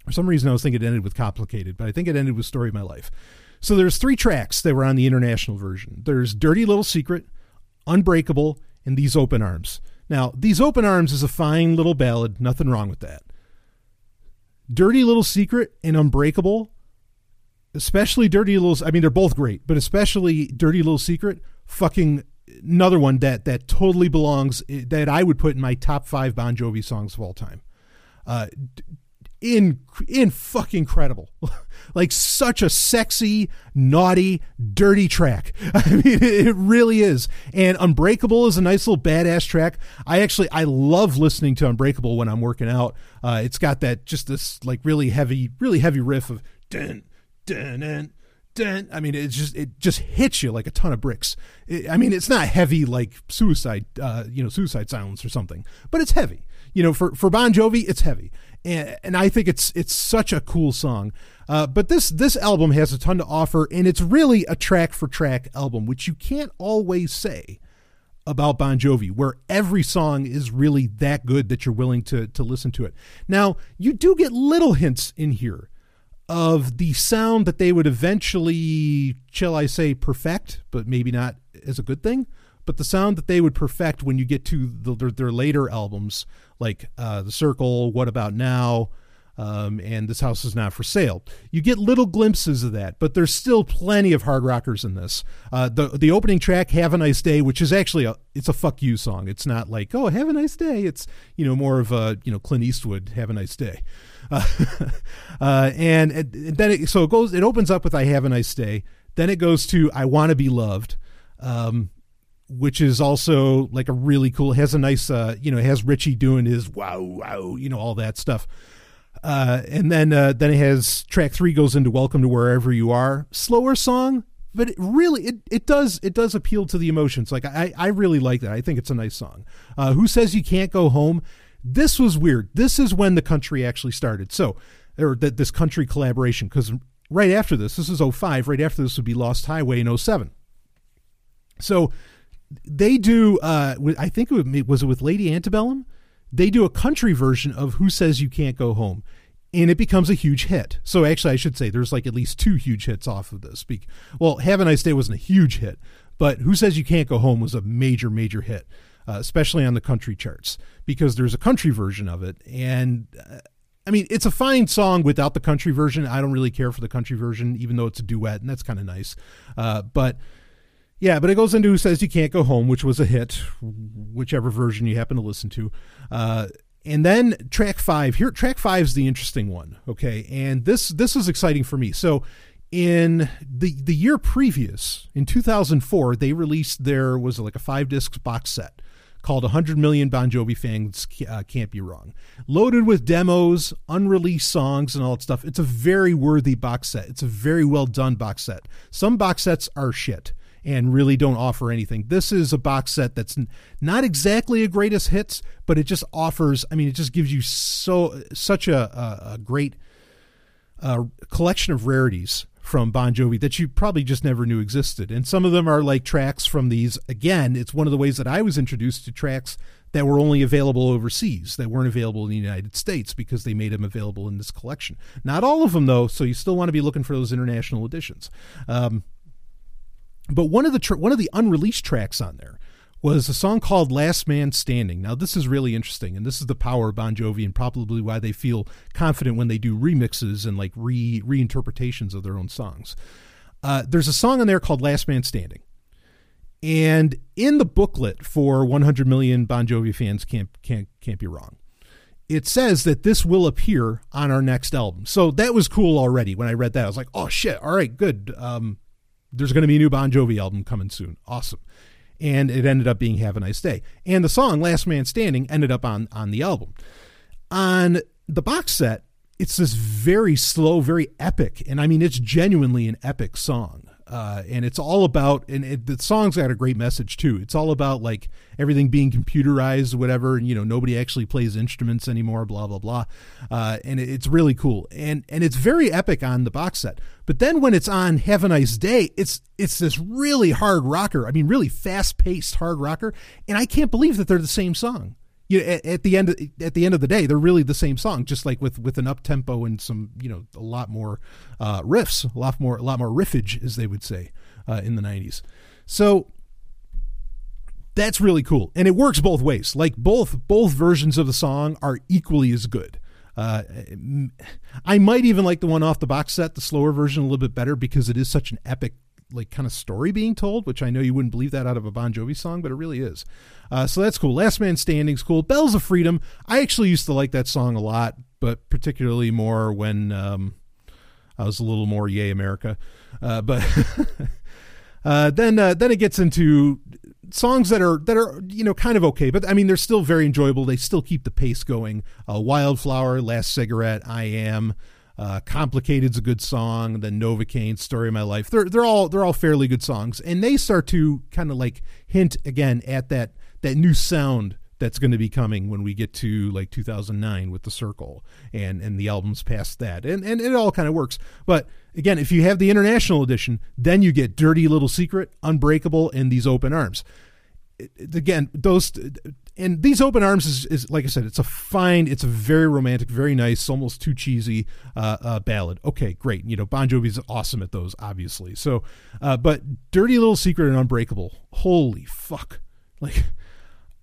For some reason, I was thinking it ended with Complicated, but I think it ended with Story of My Life. So there's three tracks that were on the international version. There's Dirty Little Secret, Unbreakable, and These Open Arms. Now, These Open Arms is a fine little ballad, nothing wrong with that. Dirty Little Secret and Unbreakable, especially Dirty Little I mean they're both great, but especially Dirty Little Secret, fucking another one that that totally belongs that I would put in my top five Bon Jovi songs of all time. Uh, in in fucking incredible, <laughs> like such a sexy, naughty, dirty track. <laughs> I mean, it really is. And Unbreakable is a nice little badass track. I actually I love listening to Unbreakable when I'm working out. Uh, it's got that just this like really heavy, really heavy riff of dun dun dun I mean, it just it just hits you like a ton of bricks. It, I mean, it's not heavy like suicide, uh, you know, suicide silence or something, but it's heavy. You know, for for Bon Jovi, it's heavy, and and I think it's it's such a cool song. Uh, but this this album has a ton to offer, and it's really a track for track album, which you can't always say about Bon Jovi, where every song is really that good that you're willing to to listen to it. Now, you do get little hints in here of the sound that they would eventually, shall I say, perfect, but maybe not as a good thing. But the sound that they would perfect when you get to the, their, their, later albums, like uh, The Circle, What About Now, um, and This House Is Not for Sale. You get little glimpses of that, but there's still plenty of hard rockers in this. Uh, the the opening track, "Have a Nice Day," which is actually a it's a fuck you song. It's not like oh have a nice day. It's you know more of a you know Clint Eastwood, "Have a Nice Day." <laughs> Uh, and, then it, so it goes. It opens up with "I have a nice day." Then it goes to "I want to be loved," um, which is also like a really cool. Has a nice, uh, you know, it has Richie doing his wow wow, you know, all that stuff. Uh, and then uh, then it has track three goes into Welcome to Wherever You Are, slower song, but it really it, it does it does appeal to the emotions. Like I I really like that. I think it's a nice song. Uh, Who says you can't go home? This was weird. This is when the country actually started. So or that this country collaboration because right after this, this is 05, right after this would be Lost Highway in 07. So they do uh I think it was it with Lady Antebellum they do a country version of Who Says You Can't Go Home. And it becomes a huge hit. So actually, I should say there's like at least two huge hits off of this. Well, Have a Nice Day wasn't a huge hit, but Who Says You Can't Go Home was a major, major hit, uh, especially on the country charts because there's a country version of it. And uh, I mean, it's a fine song without the country version. I don't really care for the country version, even though it's a duet, and that's kind of nice. Uh, but yeah, but it goes into Who Says You Can't Go Home, which was a hit, whichever version you happen to listen to. Uh, and then track five here track five is the interesting one okay and this this is exciting for me so in the the year previous in 2004 they released their was like a five disc box set called 100 million bon jovi fans uh, can't be wrong loaded with demos unreleased songs and all that stuff it's a very worthy box set it's a very well done box set some box sets are shit and really don't offer anything. This is a box set that's not exactly a greatest hits, but it just offers. I mean, it just gives you so such a, a, a great uh, collection of rarities from Bon Jovi that you probably just never knew existed. And some of them are like tracks from these. Again, it's one of the ways that I was introduced to tracks that were only available overseas, that weren't available in the United States because they made them available in this collection. Not all of them, though, so you still want to be looking for those international editions. Um, but one of the one of the unreleased tracks on there was a song called Last Man Standing. Now, this is really interesting, and this is the power of Bon Jovi and probably why they feel confident when they do remixes and like re reinterpretations of their own songs. Uh, there's a song on there called Last Man Standing. And in the booklet for 100 million Bon Jovi fans can't can't can't be wrong. It says that this will appear on our next album. So that was cool already. When I read that, I was like, "Oh shit! All right, good. Um, there's going to be a new Bon Jovi album coming soon. Awesome. And it ended up being Have a Nice Day. And the song Last Man Standing ended up on, on the album. On the box set, it's this very slow, very epic. And I mean, it's genuinely an epic song uh, and it's all about and it, the song's got a great message too. It's all about like everything being computerized whatever and you know nobody actually plays instruments anymore blah blah blah. Uh, and it, it's really cool. And and it's very epic on the box set. But then when it's on have a nice day it's it's this really hard rocker i mean really fast paced hard rocker and i can't believe that they're the same song you know, at, at, the end of, at the end of the day, they're really the same song, just like with with an up tempo and some you know a lot more uh, riffs, a lot more a lot more riffage, as they would say uh, in the '90s. So that's really cool, and it works both ways. Like both both versions of the song are equally as good. Uh, I might even like the one off the box set, the slower version, a little bit better because it is such an epic like kind of story being told, which I know you wouldn't believe that out of a Bon Jovi song, but it really is. Uh, so that's cool. Last Man Standing's cool. Bells of Freedom. I actually used to like that song a lot, but particularly more when um, I was a little more Yay America. Uh, but <laughs> uh, then uh, then it gets into songs that are that are you know kind of okay, but I mean they're still very enjoyable. They still keep the pace going. Uh, Wildflower, Last Cigarette, I Am. Uh, Complicated's a good song. Then Novocaine, Story of My Life. They're they're all they're all fairly good songs, and they start to kind of like hint again at that that new sound that's going to be coming when we get to like 2009 with the Circle and and the albums past that, and and it all kind of works. But again, if you have the international edition, then you get Dirty Little Secret, Unbreakable, and these Open Arms. again, those and these open arms is, is, like I said, it's a fine, it's a very romantic, very nice, almost too cheesy uh, uh, ballad. Okay, great. You know, Bon Jovi's awesome at those, obviously. So, uh, but Dirty Little Secret and Unbreakable, holy fuck! Like,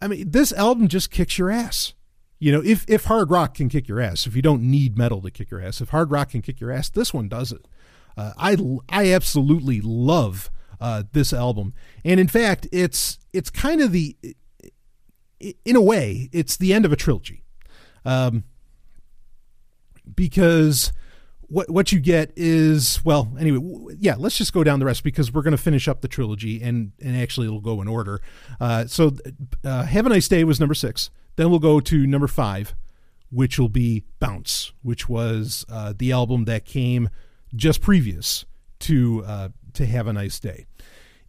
I mean, this album just kicks your ass. You know, if if hard rock can kick your ass, if you don't need metal to kick your ass, if hard rock can kick your ass, this one does it. Uh, I I absolutely love uh, this album, and in fact, it's it's kind of the in a way, it's the end of a trilogy. Um, because what what you get is well anyway yeah let's just go down the rest because we're going to finish up the trilogy and and actually it'll go in order uh, so uh, have a nice day was number six then we'll go to number five which will be Bounce, which was uh, the album that came just previous to uh, to Have a Nice Day.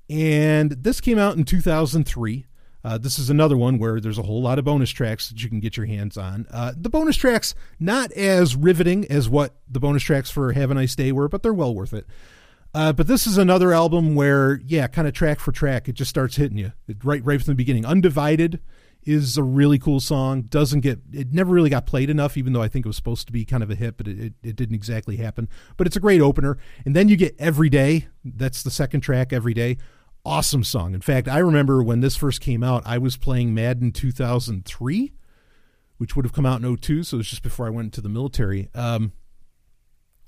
And this came out in 2003. Uh, this is another one where there's a whole lot of bonus tracks that you can get your hands on. Uh, the bonus tracks, not as riveting as what the bonus tracks for Have a Nice Day were, but they're well worth it. Uh, but this is another album where, yeah, kind of track for track, it just starts hitting you right, right from the beginning. Undivided is a really cool song. Doesn't get it never really got played enough, even though I think it was supposed to be kind of a hit, but it, it, it, didn't exactly happen. But it's a great opener. And then you get Every Day. That's the second track, Every Day. Awesome song. In fact, I remember when this first came out, I was playing Madden 2003, which would have come out in 02, so it was just before I went into the military. Um,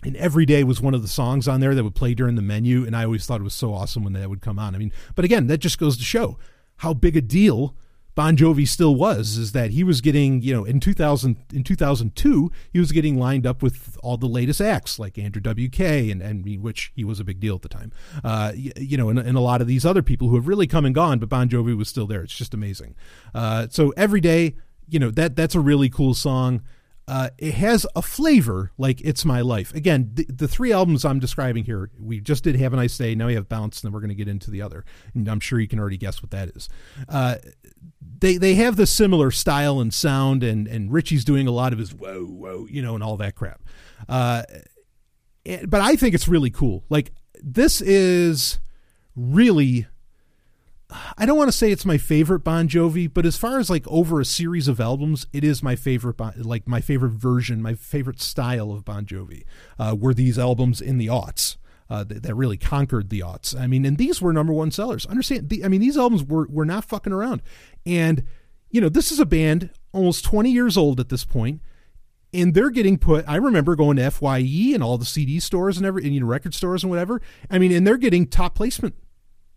and every day was one of the songs on there that would play during the menu and i always thought it was so awesome when that would come on i mean but again that just goes to show how big a deal Bon Jovi still was is that he was getting, you know, in 2000 in 2002, he was getting lined up with all the latest acts like Andrew WK and and which he was a big deal at the time. Uh, you, you know, and, and, a lot of these other people who have really come and gone, but Bon Jovi was still there. It's just amazing. Uh, so every day, you know, that that's a really cool song. Uh, it has a flavor like It's My Life. Again, the, the, three albums I'm describing here, we just did Have a Nice Day. Now we have Bounce, and then we're going to get into the other. And I'm sure you can already guess what that is. Uh, they they have the similar style and sound, and, and Richie's doing a lot of his whoa, whoa, you know, and all that crap. Uh, but I think it's really cool. Like, this is really I don't want to say it's my favorite Bon Jovi, but as far as like over a series of albums, it is my favorite, like my favorite version, my favorite style of Bon Jovi. Uh, were these albums in the aughts uh, that, that, really conquered the aughts? I mean, and these were number one sellers. Understand? The, I mean, these albums were were not fucking around, and you know, this is a band almost twenty years old at this point, and they're getting put. I remember going to Fye and all the CD stores and every, and, you know, record stores and whatever. I mean, and they're getting top placement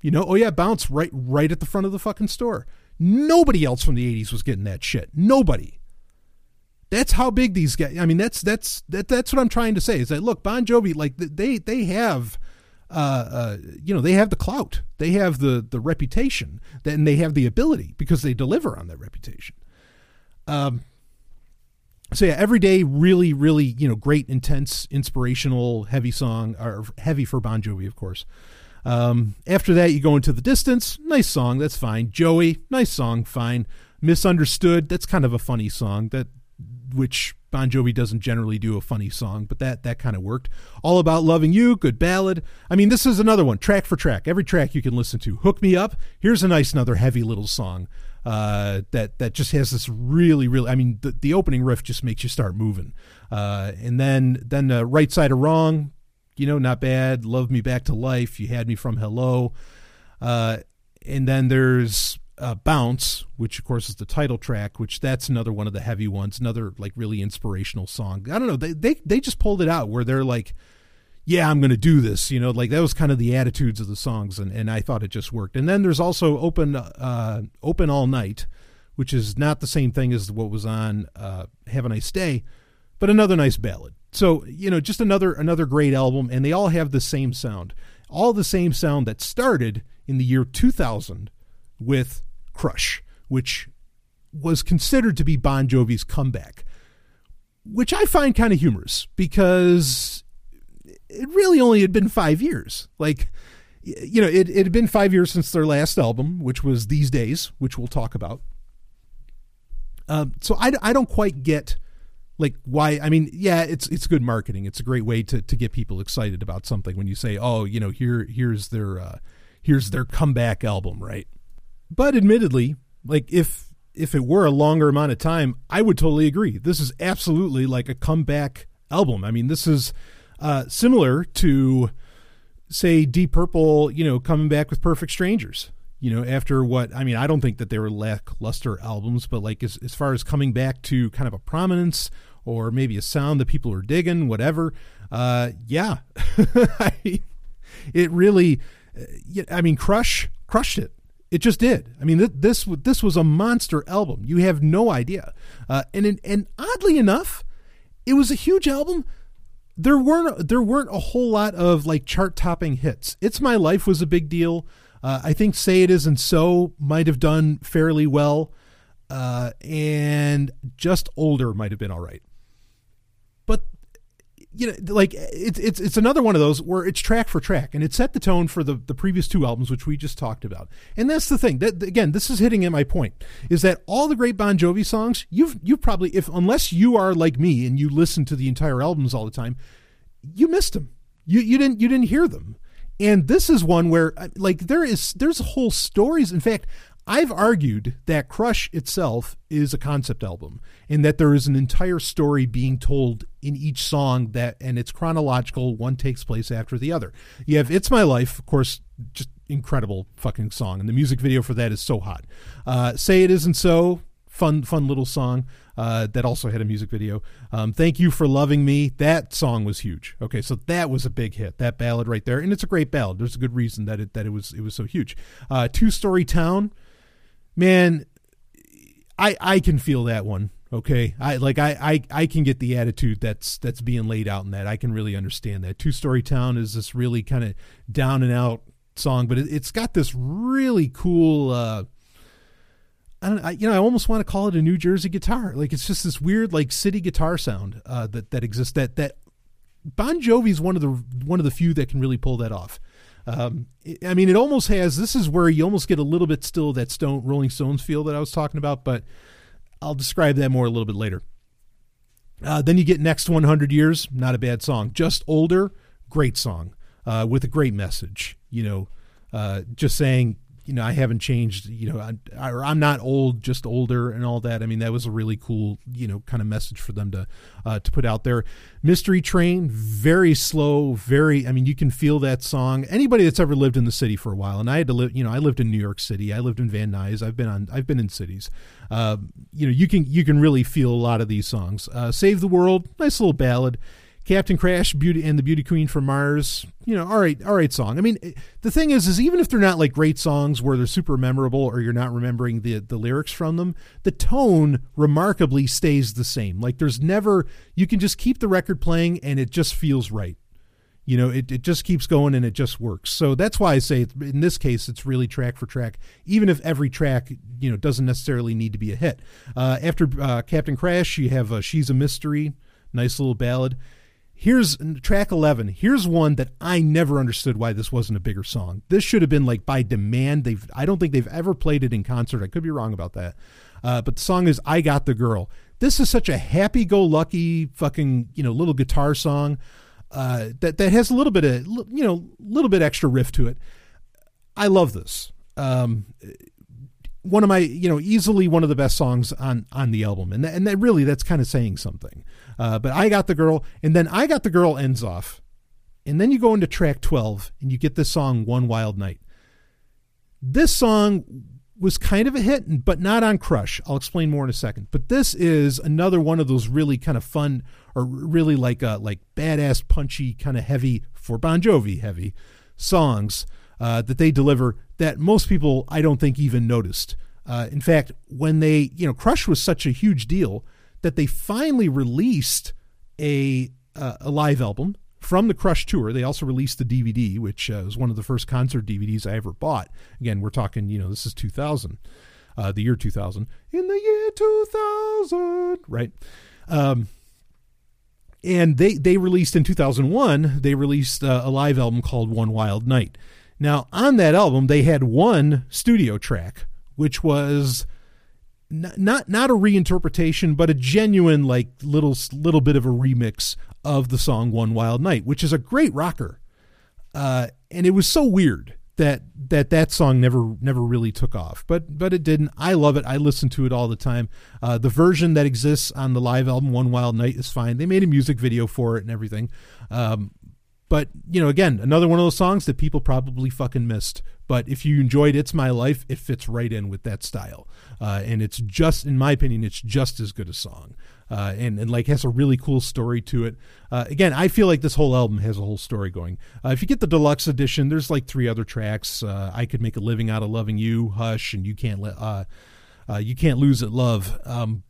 you know, oh yeah, bounce right right at the front of the fucking store. Nobody else from the 80s was getting that shit. Nobody. That's how big these guys I mean that's that's that that's what I'm trying to say is that look, Bon Jovi like they they have uh, uh, you know they have the clout they have the the reputation and they have the ability because they deliver on that reputation um so yeah every day really really you know great intense inspirational heavy song or heavy for bon jovi of course um, after that, you go into the distance. Nice song, that's fine. Joey, nice song, fine. Misunderstood, that's kind of a funny song that which Bon Jovi doesn't generally do a funny song, but that that kind of worked. All about loving you, good ballad. I mean, this is another one, track for track. Every track you can listen to. Hook me up. Here's a nice another heavy little song uh, that that just has this really really. I mean, the the opening riff just makes you start moving. Uh, and then then uh, right side of wrong, you know, not bad. Love Me Back to Life. You had me from Hello. Uh, and then there's uh, Bounce, which of course is the title track, which that's another one of the heavy ones, another like really inspirational song. I don't know. They, they, they just pulled it out where they're like, yeah, I'm going to do this. You know, like that was kind of the attitudes of the songs. And, and I thought it just worked. And then there's also Open, uh, Open All Night, which is not the same thing as what was on uh, Have a Nice Day, but another nice ballad. So, you know, just another another great album and they all have the same sound. All the same sound that started in the year 2000 with Crush, which was considered to be Bon Jovi's comeback. Which I find kind of humorous because it really only had been 5 years. Like you know, it, it had been five years since their last album, which was These Days, which we'll talk about. Um, so I, I don't quite get like why i mean yeah it's it's good marketing. It's a great way to to get people excited about something when you say oh you know here here's their uh here's their comeback album right? But admittedly like if if it were a longer amount of time i would totally agree. This is absolutely like a comeback album. I mean this is uh similar to say deep purple you know coming back with perfect strangers you know, after what I mean, I don't think that they were lackluster albums, but like as as far as coming back to kind of a prominence or maybe a sound that people are digging, whatever. Uh, yeah, <laughs> it really. Uh, I mean, Crush crushed it. It just did. I mean, this this was a monster album. You have no idea. Uh, and and oddly enough, it was a huge album. There weren't there weren't a whole lot of like chart topping hits. It's My Life was a big deal. Uh, I think Say It Isn't So might have done fairly well. uh, and just older might have been all right. But you know, like it's it's it's another one of those where it's track for track, and it set the tone for the the previous two albums, which we just talked about. And that's the thing that again, this is hitting at my point is that all the great Bon Jovi songs, you've you probably if unless you are like me and you listen to the entire albums all the time, you missed them. You you didn't you didn't hear them. And this is one where like there is there's whole stories. In fact, I've argued that Crush itself is a concept album and that there is an entire story being told in each song that and it's chronological, one takes place after the other. You have It's My Life, of course, just incredible fucking song and the music video for that is so hot. Uh, Say It Isn't So, fun fun little song uh, that also had a music video. Um, Thank You for Loving Me. That song was huge. Okay, so that was a big hit. That ballad right there, and it's a great ballad. There's a good reason that it that it was it was so huge. Uh, Two Story Town man, I I can feel that one. Okay, I like I, I I can get the attitude that's that's being laid out in that. I can really understand that. Two Story Town is this really kind of down and out song, but it, has got this really cool. Uh, I don't, I, you know, I almost want to call it a New Jersey guitar. Like it's just this weird, like city guitar sound uh, that that exists. That that Bon Jovi is one of the one of the few that can really pull that off. Um, I mean, it almost has. This is where you almost get a little bit still that Stone Rolling Stones feel that I was talking about, but I'll describe that more a little bit later. Uh, then you get next 100 years, not a bad song. Just older, great song uh, with a great message. You know, uh, just saying you know, I haven't changed, you know, I, I'm not old, just older and all that. I mean, that was a really cool, you know, kind of message for them to uh, to put out there. Mystery Train, very slow, very. I mean, you can feel that song. Anybody that's ever lived in the city for a while, and I had to live, you know, I lived in New York City, I lived in Van Nuys, I've been on, I've been in cities. Uh, you know, you can you can really feel a lot of these songs. Uh, Save the World, nice little ballad. Captain Crash, Beauty and the Beauty Queen from Mars. You know, all right, all right song. I mean, the thing is, is even if they're not like great songs where they're super memorable or you're not remembering the the lyrics from them, the tone remarkably stays the same. Like there's never you can just keep the record playing and it just feels right. You know, it, it just keeps going and it just works. So that's why I say in this case it's really track for track, even if every track you know doesn't necessarily need to be a hit. Uh, after uh, Captain Crash, you have uh, She's a Mystery, nice little ballad. Here's track 11. Here's one that I never understood why this wasn't a bigger song. This should have been like by demand. They've I don't think they've ever played it in concert. I could be wrong about that. Uh, but the song is I Got the Girl. This is such a happy go lucky fucking, you know, little guitar song uh, that that has a little bit of you know, a little bit extra riff to it. I love this. Um, one of my you know easily one of the best songs on on the album. And that, and that really that's kind of saying something. Uh, but i got the girl and then i got the girl ends off and then you go into track 12 and you get this song one wild night. This song was kind of a hit but not on crush. I'll explain more in a second. But this is another one of those really kind of fun or really like uh like badass punchy kind of heavy for bon jovi heavy songs uh, that they deliver that most people I don't think even noticed. Uh, in fact, when they, you know, Crush was such a huge deal that they finally released a uh, a live album from the Crush tour. They also released the DVD, which uh, was one of the first concert DVDs I ever bought. Again, we're talking, you know, this is 2000, uh, the year 2000. In the year 2000, right? Um, and they they released in 2001. They released uh, a live album called One Wild Night. Now, on that album, they had one studio track, which was not not, not a reinterpretation, but a genuine like little little bit of a remix of the song "One Wild Night," which is a great rocker. Uh, and it was so weird that that that song never never really took off, but but it didn't. I love it. I listen to it all the time. Uh, the version that exists on the live album "One Wild Night" is fine. They made a music video for it and everything. Um, but, you know, again, another one of those songs that people probably fucking missed. But if you enjoyed It's My Life, it fits right in with that style. Uh, and it's just, in my opinion, it's just as good a song. Uh, and, and like has a really cool story to it. Uh, again, I feel like this whole album has a whole story going. Uh, if you get the deluxe edition, there's like three other tracks. Uh, I could make a living out of loving you, Hush, and you can't let uh, you can't lose it, love. Um,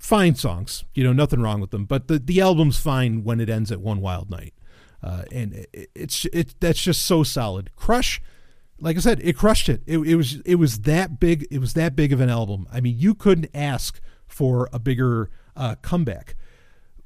fine songs, you know, nothing wrong with them. But the the album's fine when it ends at one wild night. Uh, and it, it's it that's just so solid. Crush, like I said, it crushed it. it. It was it was that big. It was that big of an album. I mean, you couldn't ask for a bigger uh, comeback.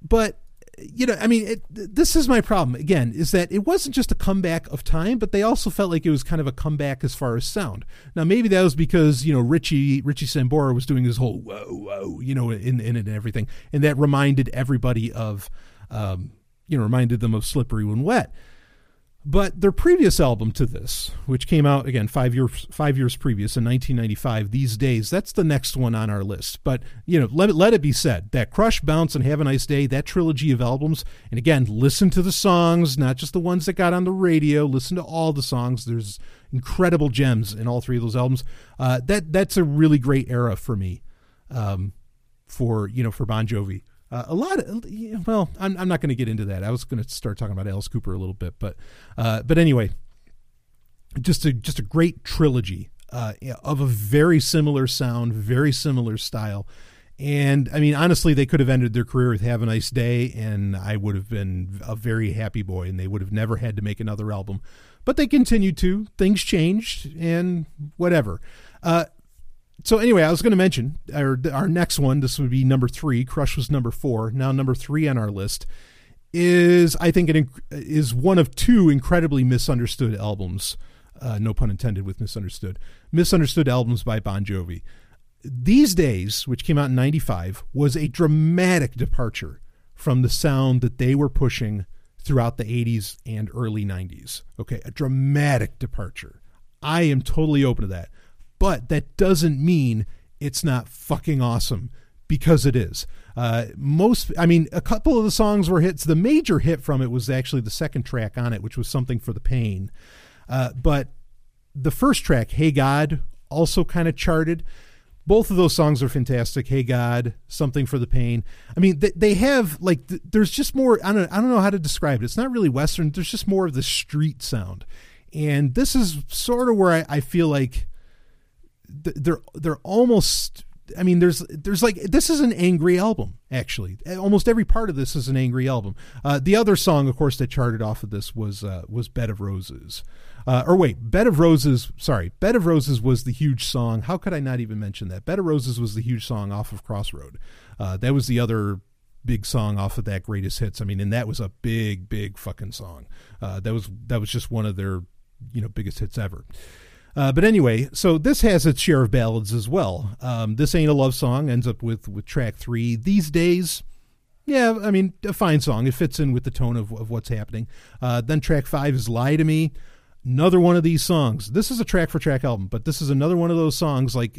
But you know, I mean, it, this is my problem again, is that it wasn't just a comeback of time, but they also felt like it was kind of a comeback as far as sound. Now, maybe that was because you know Richie Richie Sambora was doing his whole whoa whoa, you know, in in and everything, and that reminded everybody of, um, you know, reminded them of Slippery When Wet. But their previous album to this, which came out again five years five years previous in 1995, these days, that's the next one on our list. But you know, let it let it be said that Crush, Bounce, and Have a Nice Day, that trilogy of albums, and again, listen to the songs, not just the ones that got on the radio. Listen to all the songs. There's incredible gems in all three of those albums. Uh, that that's a really great era for me, um, for you know for Bon Jovi. Uh, a lot of well, I'm, I'm not going to get into that. I was going to start talking about Alice Cooper a little bit, but uh, but anyway, just a just a great trilogy uh, of a very similar sound, very similar style. And I mean, honestly, they could have ended their career with "Have a Nice Day," and I would have been a very happy boy, and they would have never had to make another album. But they continued to. Things changed, and whatever. Uh, so anyway, I was going to mention our our next one. This would be number three. Crush was number four. Now number three on our list is I think it is one of two incredibly misunderstood albums. Uh, no pun intended with misunderstood. Misunderstood albums by Bon Jovi. These Days, which came out in '95, was a dramatic departure from the sound that they were pushing throughout the 80s and early 90s. Okay, a dramatic departure. I am totally open to that. But that doesn't mean it's not fucking awesome because it is. Uh, most, I mean, a couple of the songs were hits. The major hit from it was actually the second track on it, which was Something for the Pain. Uh, but the first track, Hey God, also kind of charted. Both of those songs are fantastic. Hey God, Something for the Pain. I mean, they, they have like, there's just more, I don't, I don't know how to describe it. It's not really Western. There's just more of the street sound. And this is sort of where I, I feel like they're they're almost I mean, there's there's like this is an angry album actually. Almost every part of this is an angry album. Uh, the other song, of course, that charted off of this was uh, was "Bed of Roses," uh, or wait, "Bed of Roses." Sorry, "Bed of Roses" was the huge song. How could I not even mention that? "Bed of Roses" was the huge song off of Cross Road. Uh, that was the other big song off of that greatest hits. I mean, and that was a big, big fucking song. Uh, that was that was just one of their you know biggest hits ever. Uh, but anyway, so this has its share of ballads as well. Um, this ain't a love song ends up with with track three. These days, yeah, I mean a fine song. It fits in with the tone of of what's happening. Uh, then track five is "Lie to Me." Another one of these songs. This is a track for track album, but this is another one of those songs like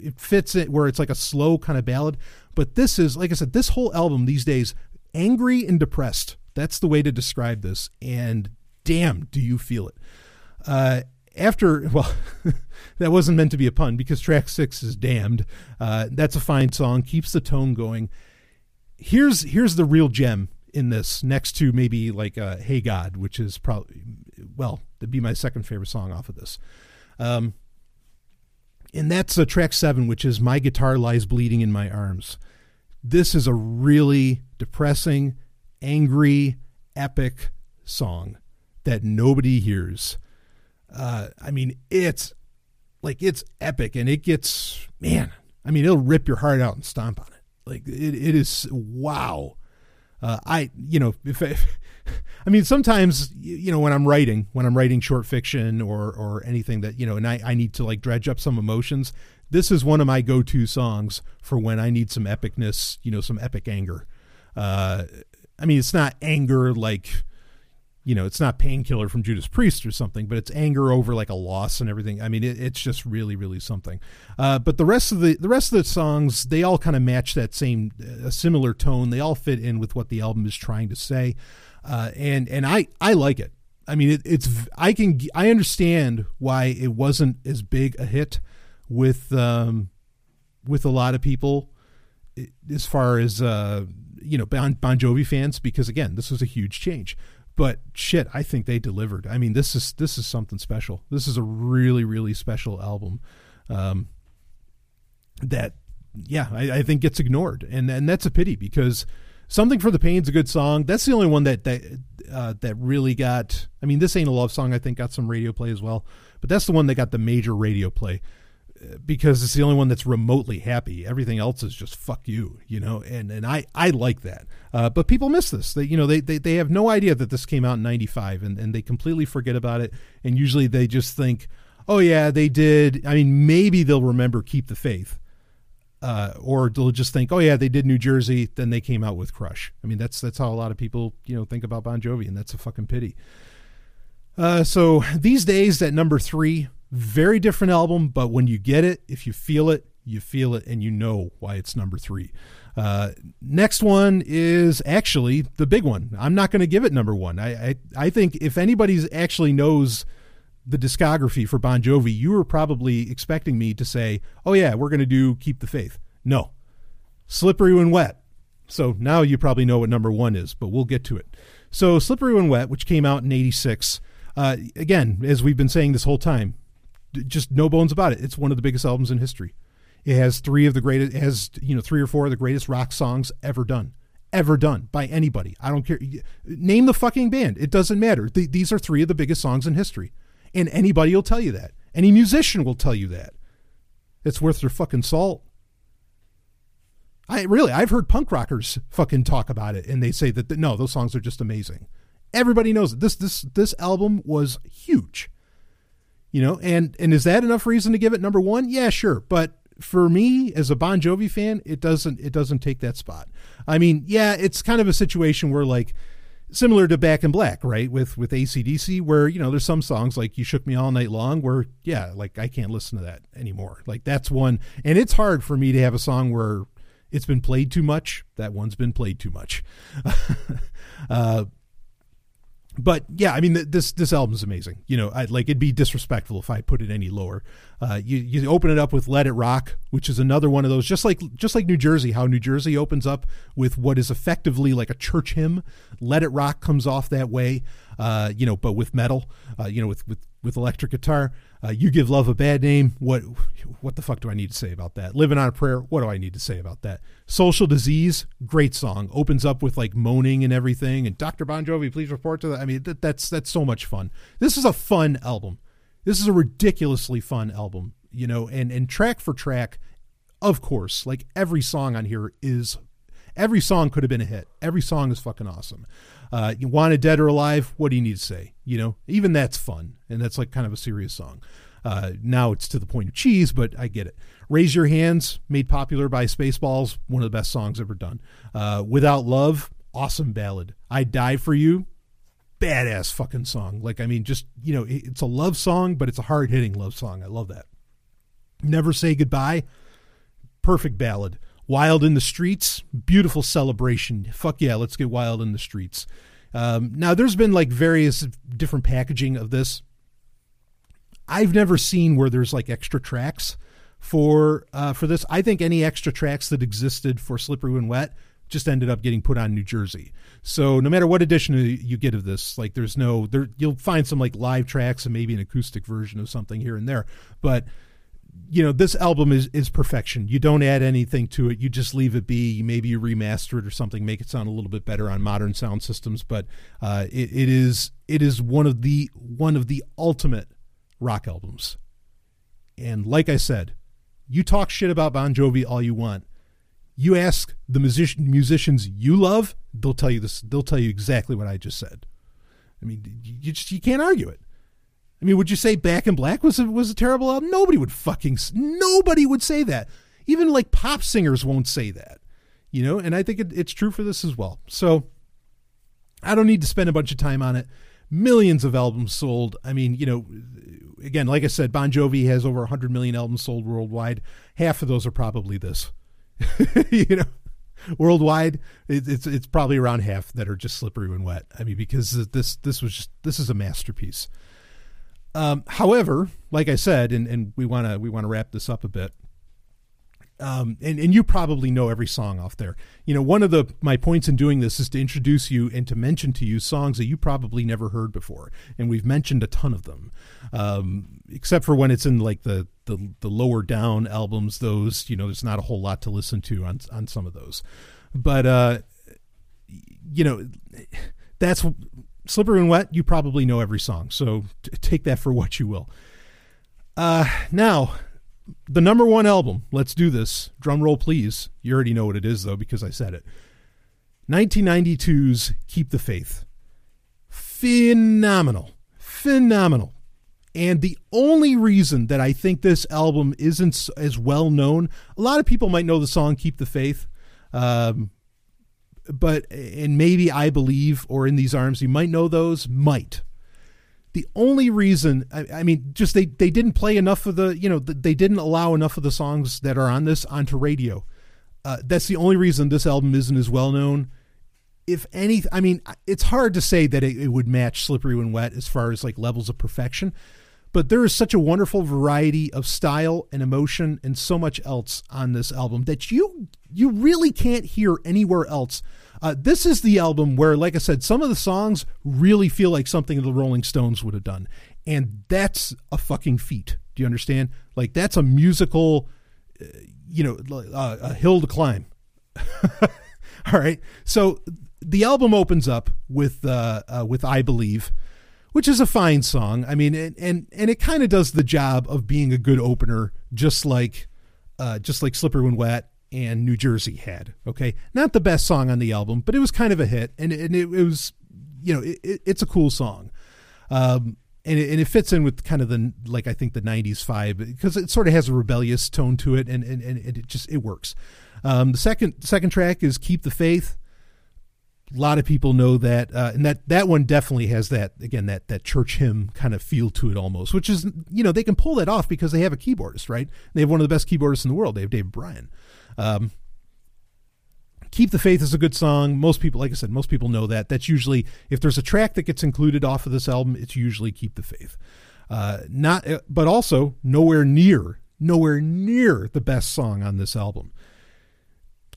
it fits it where it's like a slow kind of ballad. But this is like I said, this whole album these days, angry and depressed. That's the way to describe this. And damn, do you feel it? Uh, after well <laughs> that wasn't meant to be a pun because track six is damned. Uh, that's a fine song keeps the tone going. Here's here's the real gem in this next to maybe like uh, hey god which is probably well to be my second favorite song off of this. Um, and that's uh, track seven which is my guitar lies bleeding in my arms. This is a really depressing angry epic song that nobody hears uh, I mean, it's like it's epic, and it gets man. I mean, it'll rip your heart out and stomp on it. Like it, it is wow. Uh, I you know if, if <laughs> I mean sometimes you know when I'm writing when I'm writing short fiction or or anything that you know and I, I need to like dredge up some emotions. This is one of my go-to songs for when I need some epicness, you know, some epic anger. Uh, I mean, it's not anger like you know, it's not painkiller from Judas Priest or something, but it's anger over like a loss and everything. I mean, it, it's just really, really something. Uh, but the rest of the the rest of the songs, they all kind of match that same, a similar tone. They all fit in with what the album is trying to say, uh, and and I I like it. I mean, it, it's I can I understand why it wasn't as big a hit with um, with a lot of people as far as uh, you know bon, bon Jovi fans because again, this was a huge change but shit, I think they delivered. I mean, this is this is something special. This is a really really special album um, that, yeah, I, I, think gets ignored, and and that's a pity because Something for the Pain's a good song. That's the only one that that uh, that really got. I mean, this ain't a love song. I think got some radio play as well, but that's the one that got the major radio play because it's the only one that's remotely happy. Everything else is just fuck you, you know. And and I I like that. Uh, but people miss this. They you know they, they they have no idea that this came out in '95, and and they completely forget about it. And usually they just think, oh yeah, they did. I mean, maybe they'll remember Keep the Faith uh, or they'll just think, oh yeah, they did New Jersey, then they came out with Crush. I mean, that's that's how a lot of people you know think about Bon Jovi, and that's a fucking pity. Uh, so these days, at number three, very different album, but when you get it, if you feel it, you feel it, and you know why it's number three. Uh, next one is actually the big one. I'm not going to give it number one. I, I I think if anybody's actually knows the discography for Bon Jovi, you were probably expecting me to say, "Oh yeah, we're going to do Keep the Faith." No, Slippery When Wet. So now you probably know what number one is, but we'll get to it. So Slippery When Wet, which came out in '86, uh, again, as we've been saying this whole time, just no bones about it. It's one of the biggest albums in history. It has three of the greatest, it has you know three or four of the greatest rock songs ever done ever done by anybody. I don't care. Name the fucking band. It doesn't matter. these are three of the biggest songs in history. And anybody will tell you that. Any musician will tell you that. It's worth their fucking salt. I really, I've heard punk rockers fucking talk about it, and they say that no, those songs are just amazing. Everybody knows it. This this this album was huge, you know. And and is that enough reason to give it number one? Yeah, sure. But for me, as a Bon Jovi fan, it doesn't it doesn't take that spot. I mean, yeah, it's kind of a situation where like similar to Back in Black, right? With with AC/DC, where you know there's some songs like "You Shook Me All Night Long," where yeah, like I can't listen to that anymore. Like that's one, and it's hard for me to have a song where it's been played too much. That one's been played too much. <laughs> uh, but yeah, I mean this this album's amazing. You know, I, like it'd be disrespectful if I put it any lower. Uh, you you open it up with "Let It Rock," which is another one of those, just like just like New Jersey, how New Jersey opens up with what is effectively like a church hymn. "Let It Rock" comes off that way, uh, you know, but with metal, uh, you know, with with with electric guitar. Uh, you give love a bad name. What what the fuck do I need to say about that? Living on a prayer. What do I need to say about that? Social disease. Great song. Opens up with like moaning and everything. And Dr. Bon Jovi, please report to that. I mean, that, that's that's so much fun. This is a fun album. This is a ridiculously fun album. You know, and and track for track, of course, like every song on here is. Every song could have been a hit. Every song is fucking awesome. Uh, you wanted dead or alive? What do you need to say? You know, even that's fun, and that's like kind of a serious song. Uh, now it's to the point of cheese, but I get it. Raise Your Hands, made popular by Spaceballs, one of the best songs ever done. Uh, Without Love, awesome ballad. I Die for You, badass fucking song. Like, I mean, just, you know, it's a love song, but it's a hard hitting love song. I love that. Never Say Goodbye, perfect ballad. Wild in the Streets, beautiful celebration. Fuck yeah, let's get wild in the streets. Um, now, there's been like various different packaging of this. I've never seen where there's like extra tracks for uh, for this. I think any extra tracks that existed for Slippery When Wet just ended up getting put on New Jersey. So no matter what edition you get of this, like there's no there you'll find some like live tracks and maybe an acoustic version of something here and there, but you know this album is is perfection. You don't add anything to it. You just leave it be. Maybe you remaster it or something make it sound a little bit better on modern sound systems. But uh, it, it is it is one of the one of the ultimate rock albums. And like i said you talk shit about bon jovi all you want. You ask the musician, musicians you love they'll tell you this they'll tell you exactly what i just said. I mean you just you can't argue it I mean, would you say Back in Black was a, was a terrible album? Nobody would fucking nobody would say that. Even like pop singers won't say that, you know. And I think it, it's true for this as well. So I don't need to spend a bunch of time on it. Millions of albums sold. I mean, you know, again, like I said, Bon Jovi has over 100 million albums sold worldwide. Half of those are probably this. <laughs> you know, worldwide, it, it's it's probably around half that are just slippery when wet. I mean, because this this was just this is a masterpiece. Um, however, like I said, and, and we want to we want to wrap this up a bit. Um, and, and you probably know every song off there. You know, one of the my points in doing this is to introduce you and to mention to you songs that you probably never heard before, and we've mentioned a ton of them, um, except for when it's in like the, the the lower down albums. Those you know, there's not a whole lot to listen to on on some of those, but uh, you know, that's Slippery When Wet. You probably know every song, so t- take that for what you will. Uh, now, the number one album. Let's do this. Drum roll, please. You already know what it is, though, because I said it. 1992's Keep the Faith. Phenomenal. Phenomenal. And the only reason that I think this album isn't as well known, a lot of people might know the song Keep the Faith. Um, but, and maybe I believe or In These Arms, you might know those, might. The only reason, I, I mean, just they, they didn't play enough of the, you know, they didn't allow enough of the songs that are on this onto radio. Uh, that's the only reason this album isn't as well known if any i mean it's hard to say that it, it, would match slippery when wet as far as like levels of perfection but there is such a wonderful variety of style and emotion and so much else on this album that you you really can't hear anywhere else. Uh, this is the album where, like I said, some of the songs really feel like something the Rolling Stones would have done, and that's a fucking feat. Do you understand? Like that's a musical, uh, you know, uh, a hill to climb. <laughs> All right, so the album opens up with uh, uh, with I believe which is a fine song. I mean, and and, and it kind of does the job of being a good opener, just like uh, just like Slippery When Wet and New Jersey had. Okay, not the best song on the album, but it was kind of a hit, and, and it, it was, you know, it, it's a cool song. Um, and it, and it fits in with kind of the like I think the '90s vibe because it sort of has a rebellious tone to it, and and, and it just it works. Um, the second second track is "Keep the Faith." A lot of people know that, uh, and that that one definitely has that again that that church hymn kind of feel to it almost, which is you know they can pull that off because they have a keyboardist, right? They have one of the best keyboardists in the world. They have David Bryan. Um, Keep the Faith is a good song. Most people, like I said, most people know that. That's usually if there's a track that gets included off of this album, it's usually Keep the Faith. Uh, not, uh, but also nowhere near, nowhere near the best song on this album.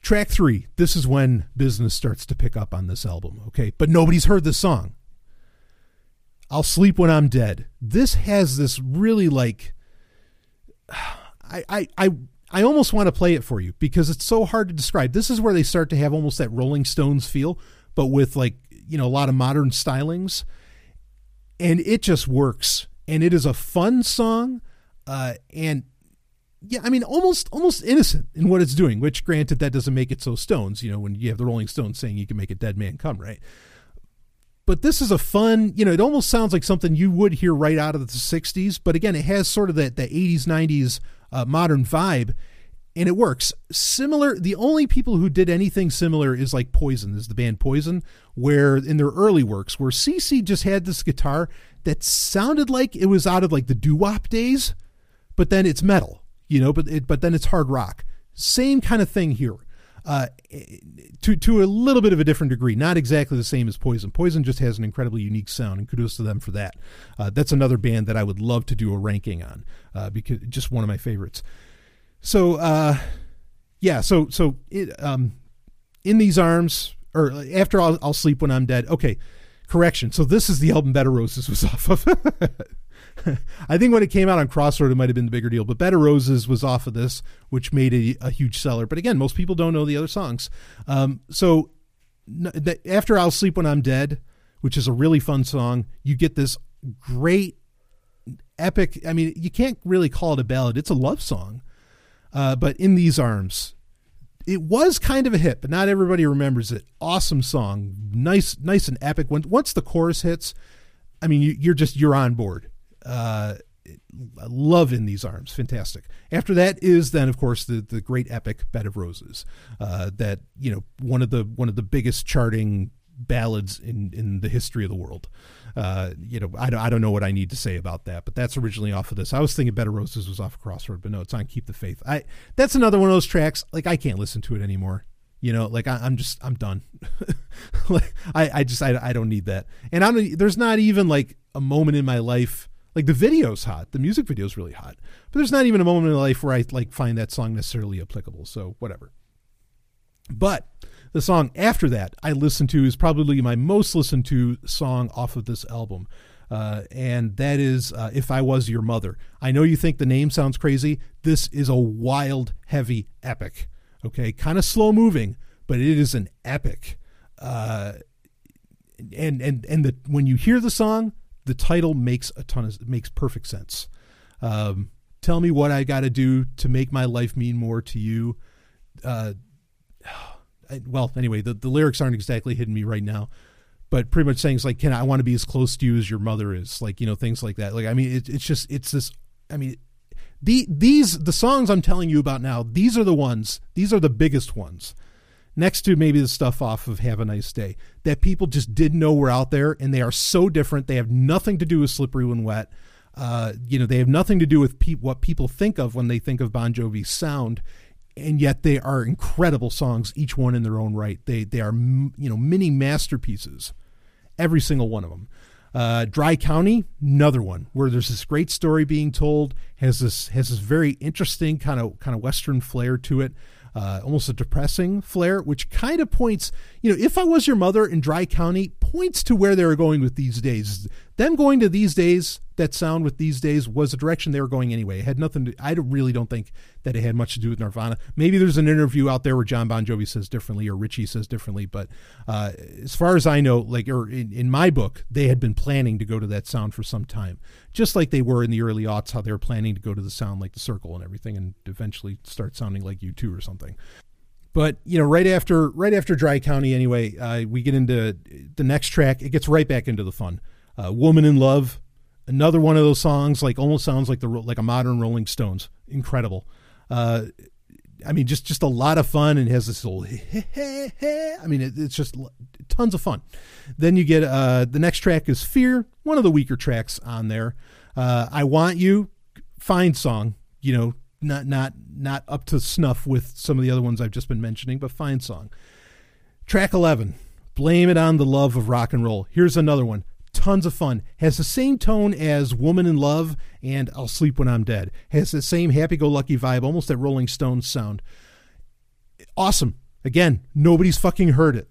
Track three, this is when business starts to pick up on this album, okay? But nobody's heard this song. I'll Sleep When I'm Dead. This has this really like <sighs> I I I I almost want to play it for you because it's so hard to describe. This is where they start to have almost that Rolling Stones feel, but with like, you know, a lot of modern stylings. And it just works. And it is a fun song. Uh, and yeah, I mean, almost almost innocent in what it's doing. Which, granted, that doesn't make it so Stones. You know, when you have the Rolling Stones saying you can make a dead man come, right? But this is a fun. You know, it almost sounds like something you would hear right out of the '60s. But again, it has sort of that the '80s, '90s uh, modern vibe, and it works. Similar. The only people who did anything similar is like Poison, is the band Poison, where in their early works, where CC just had this guitar that sounded like it was out of like the doo wop days, but then it's metal you know, but it, but then it's hard rock. Same kind of thing here. Uh, to to a little bit of a different degree, not exactly the same as Poison. Poison just has an incredibly unique sound, and kudos to them for that. Uh, that's another band that I would love to do a ranking on, uh, because just one of my favorites. So, uh, yeah, so so it, um, in these arms, or after I'll, I'll sleep when I'm dead. Okay, correction. So this is the album of Roses was <laughs> off of. <laughs> I think when it came out on Cross Road, it might have been the bigger deal. But Bed of Roses was off of this, which made a, a huge seller. But again, most people don't know the other songs. Um, so after I'll Sleep When I'm Dead, which is a really fun song, you get this great epic. I mean, you can't really call it a ballad, it's a love song. Uh, but In These Arms, it was kind of a hit, but not everybody remembers it. Awesome song, nice, nice and epic. Once the chorus hits, I mean, you, are just you're on board uh, love in these arms. Fantastic. After that is then of course the the great epic bed of roses uh, that you know one of the one of the biggest charting ballads in in the history of the world. Uh, you know I, I don't know what i need to say about that but that's originally off of this. I was thinking of roses was off of crossroad but no it's on keep the faith. I that's another one of those tracks like i can't listen to it anymore. You know like I, am just i'm done. <laughs> Like i i just I, I don't need that. And i'm there's not even like a moment in my life like the video's hot, the music video's really hot, but there's not even a moment in my life where I like find that song necessarily applicable. So whatever. But the song after that I listen to is probably my most listened to song off of this album. Uh, and that is uh, If I Was Your Mother. I know you think the name sounds crazy. This is a wild, heavy epic. Okay, kind of slow moving, but it is an epic. uh, and and and the when you hear the song, the title makes a ton of makes perfect sense. Um, tell me what I got to do to make my life mean more to you. Uh, <sighs> well, anyway, the, the lyrics aren't exactly hitting me right now, but pretty much saying it's like, "Can I want to be as close to you as your mother is?" Like you know things like that. Like I mean, it, it's just it's this. I mean, the these the songs I'm telling you about now. These are the ones. These are the biggest ones. Next to maybe the stuff off of Have a Nice Day that people just didn't know were out there, and they are so different. They have nothing to do with Slippery When Wet. Uh, you know, they have nothing to do with pe- what people think of when they think of Bon Jovi's sound and yet they are incredible songs, each one in their own right. They they are you know mini masterpieces, every single one of them. Uh, Dry County, another one where there's this great story being told, has this has this very interesting kind of kind of western flair to it uh, almost a depressing flair, which kind of points, you know, if I was your mother in Dry County, points to where they were going with these days. Them going to these days, that sound with these days was the direction they were going anyway. It had nothing to, I really don't think that it had much to do with Nirvana. Maybe there's an interview out there where Jon Bon Jovi says differently or Richie says differently, but uh, as far as I know, like, or in, in my book, they had been planning to go to that sound for some time, just like they were in the early aughts, how they were planning to go to the sound like the circle and everything and eventually start sounding like U2 or something. But you know right after right after dry county anyway uh, we get into the next track. It gets right back into the fun. Uh, woman in love another one of those songs like almost sounds like the like a modern rolling stones. Incredible uh, i mean just just a lot of fun and has this little i mean it, it's just tons of fun then you get uh, the next track is fear one of the weaker tracks on there uh, i want you fine song you know not not not up to snuff with some of the other ones I've just been mentioning, but fine song. Track 11, Blame It on the Love of Rock and Roll. Here's another one. Tons of fun. Has the same tone as Woman in Love and I'll Sleep When I'm Dead. Has the same happy go lucky vibe, almost that Rolling Stones sound. Awesome. Again, nobody's fucking heard it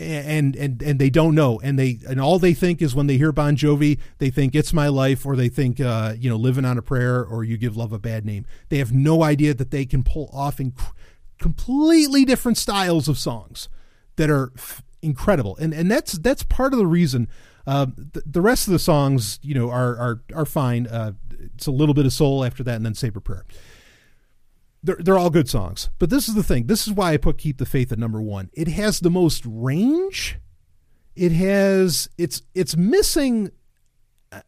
and and and they don't know and they and all they think is when they hear Bon Jovi they think it's my life or they think uh, you know living on a prayer or you give love a bad name they have no idea that they can pull off inc- completely different styles of songs that are f- incredible and and that's that's part of the reason uh, the, the, rest of the songs you know are are are fine uh, it's a little bit of soul after that and then Save a Prayer they're, they're all good songs. But this is the thing. This is why I put Keep the Faith at number one. It has the most range. It has it's it's missing uh,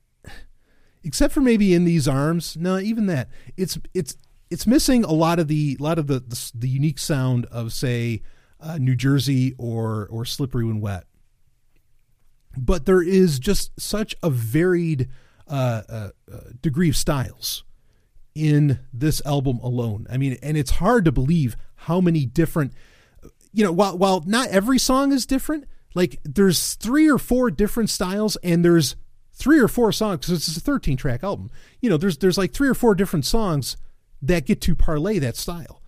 except for maybe in these arms. No, even that. It's it's it's missing a lot of the lot of the the, the unique sound of say uh, New Jersey or or Slippery When Wet. But there is just such a varied uh, uh, uh degree of styles in this album alone. I mean, and it's hard to believe how many different you know, while while not every song is different, like there's three or four different styles and there's three or four songs because it's a 13 track album. You know, there's there's like three or four different songs that get to parlay that style.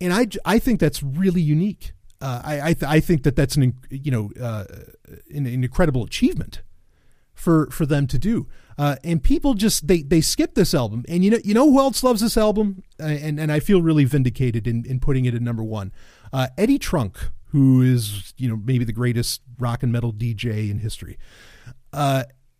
And I, I think that's really unique. Uh, I I, th- I, think that that's an you know uh, an, an incredible achievement for for them to do. Uh, and people just they they skip this album. And you know you know who else loves this album? Uh, and and I feel really vindicated in in putting it at number one. Uh, Eddie Trunk, who is you know maybe the greatest rock and metal DJ in history.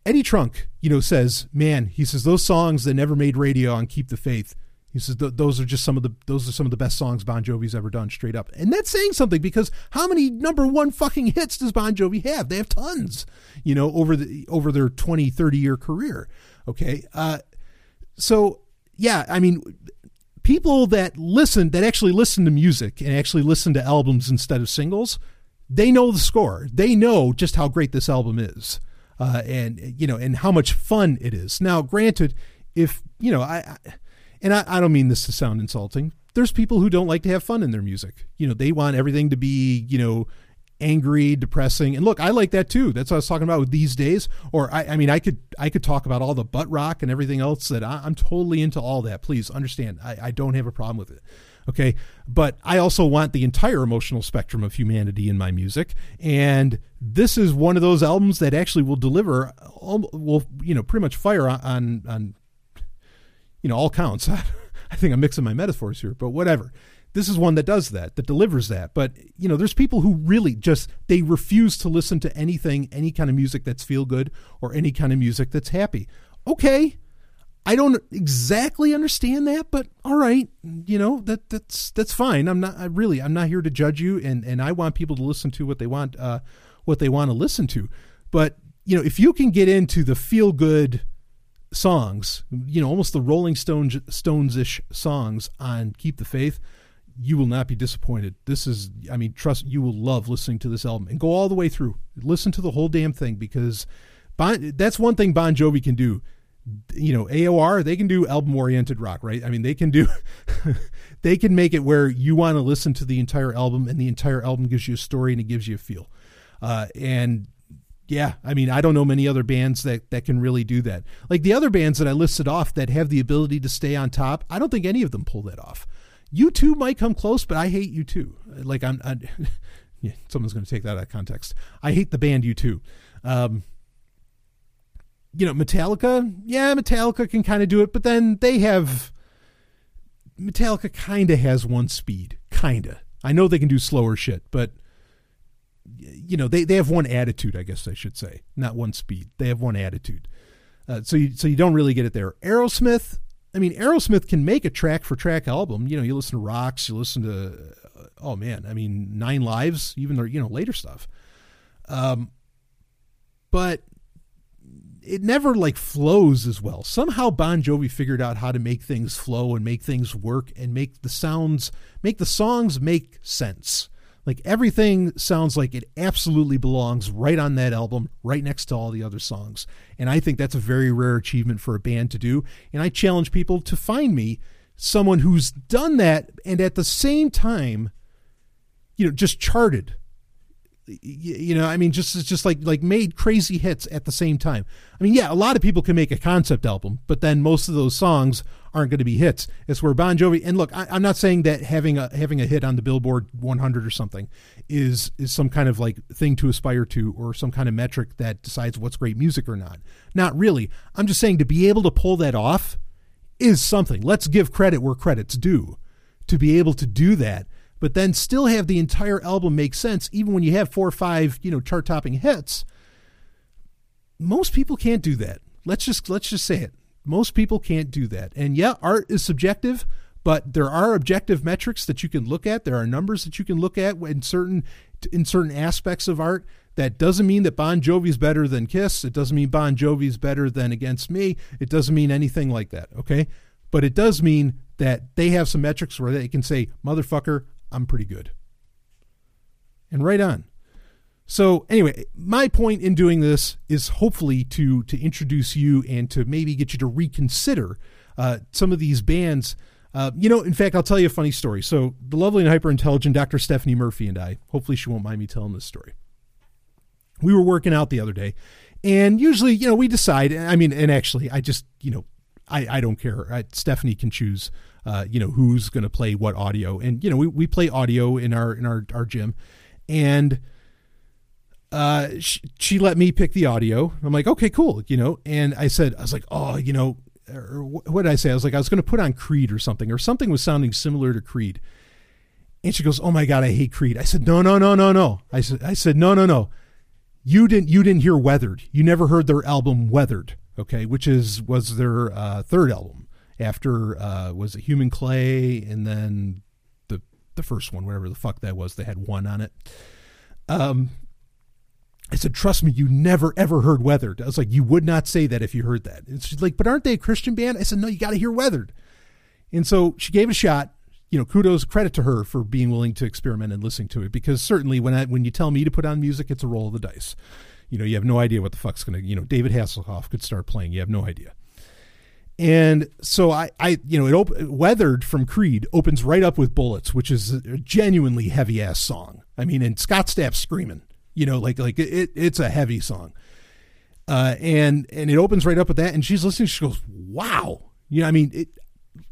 Eddie Trunk, you know, says, "Man, he says those songs that never made radio on Keep the Faith he says those are just some of the those are some of the best songs Bon Jovi's ever done, straight up. And that's saying something because how many number one fucking hits does Bon Jovi have? They have tons, you know, over the over their 20, 30 year career. Okay, uh, so yeah, I mean, people that listen that actually listen to music and actually listen to albums instead of singles, they know the score. They know just how great this album is, uh, and you know, and how much fun it is. Now, granted, if you know, I, I and I, I don't mean this to sound insulting. There's people who don't like to have fun in their music. You know, they want everything to be, you know, angry, depressing. And look, I like that too. That's what I was talking about with these days. Or I, I mean, I could I could talk about all the butt rock and everything else that I, am totally into all that. Please understand, I, I don't have a problem with it. Okay, but I also want the entire emotional spectrum of humanity in my music, and this is one of those albums that actually will deliver, um, will you know, pretty much fire on on you know, all counts. <laughs> I think I'm mixing my metaphors here, but whatever. this is one that does that, that delivers that. But you know, there's people who really just they refuse to listen to anything, any kind of music that's feel good or any kind of music that's happy. Okay, I don't exactly understand that, but all right, you know that that's that's fine. I'm not I really I'm not here to judge you, and and I want people to listen to what they want uh, what they want to listen to. But you know, if you can get into the feel good songs, you know, almost the Rolling Stones Stones ish songs on Keep the Faith, you will not be disappointed. This is, I mean, trust you will love listening to this album and go all the way through. Listen to the whole damn thing because bon, that's one thing Bon Jovi can do you know AOR they can do album oriented rock right I mean they can do <laughs> they can make it where you want to listen to the entire album and the entire album gives you a story and it gives you a feel uh, and yeah I mean I don't know many other bands that that can really do that like the other bands that I listed off that have the ability to stay on top I don't think any of them pull that off U2 might come close but I hate U2. like I'm I, <laughs> yeah, someone's going to take that out of context I hate the band U2. um, you know, Metallica, yeah, Metallica can kind of do it, but then they have Metallica kind of has one speed, kind of. I know they can do slower shit, but you know, they, they have one attitude, I guess I should say, not one speed. They have one attitude. Uh, so you so you don't really get it there. Aerosmith, I mean, Aerosmith can make a track for track album. You know, you listen to Rocks, you listen to, uh, oh man, I mean, Nine Lives, even their you know later stuff. Um, but it never like flows as well. Somehow Bon Jovi figured out how to make things flow and make things work and make the sounds, make the songs make sense. Like everything sounds like it absolutely belongs right on that album, right next to all the other songs. And I think that's a very rare achievement for a band to do. And I challenge people to find me someone who's done that and at the same time, you know, just charted you know i mean just just like like made crazy hits at the same time i mean yeah a lot of people can make a concept album but then most of those songs aren't going to be hits it's where bon jovi and look I, am not saying that having a having a hit on the billboard 100 or something is is some kind of like thing to aspire to or some kind of metric that decides what's great music or not not really i'm just saying to be able to pull that off is something let's give credit where credit's due to be able to do that but then still have the entire album make sense, even when you have four or five, you know, chart topping hits. Most people can't do that. Let's just let's just say it. Most people can't do that. And yeah, art is subjective, but there are objective metrics that you can look at. There are numbers that you can look at in certain in certain aspects of art. That doesn't mean that Bon Jovi's better than Kiss. It doesn't mean Bon Jovi's better than Against Me. It doesn't mean anything like that, okay? But it does mean that they have some metrics where they can say, motherfucker, I'm pretty good. And right on. So anyway, my point in doing this is hopefully to to introduce you and to maybe get you to reconsider uh, some of these bands. Uh, you know, in fact, I'll tell you a funny story. So the lovely and hyper intelligent Dr. Stephanie Murphy and I, hopefully she won't mind me telling this story. We were working out the other day, and usually, you know, we decide. I mean, and actually, I just, you know, I, I don't care. I, Stephanie can choose uh, you know who's going to play what audio and you know we, we play audio in our in our, our gym and uh, she, she let me pick the audio. I'm like okay cool you know? And i said i was like oh you know what did i say? I was like i was going to put on creed or something or something was sounding similar to creed. And she goes oh my god i hate creed. I said no no no no no. I said i said no no no. You didn't you didn't hear weathered. You never heard their album weathered okay which is was their uh, third album after uh, was it Human Clay, and then the the first one, whatever the fuck that was, they had one on it. Um, I said, trust me, you never ever heard Weathered. I was like, you would not say that if you heard that. And she's like, but aren't they a Christian band? I said, no, you got to hear Weathered. And so she gave it a shot. You know, kudos, credit to her for being willing to experiment and listening to it. Because certainly, when I, when you tell me to put on music, it's a roll of the dice. You know, you have no idea what the fuck's gonna. You know, David Hasselhoff could start playing. You have no idea. And so I, I, you know, it op- weathered from Creed opens right up with Bullets, which is a genuinely heavy ass song. I mean, and Scott Stapp screaming, you know, like like it, it's a heavy song. Uh, and and it opens right up with that, and she's listening. She goes, "Wow!" You know, I mean, it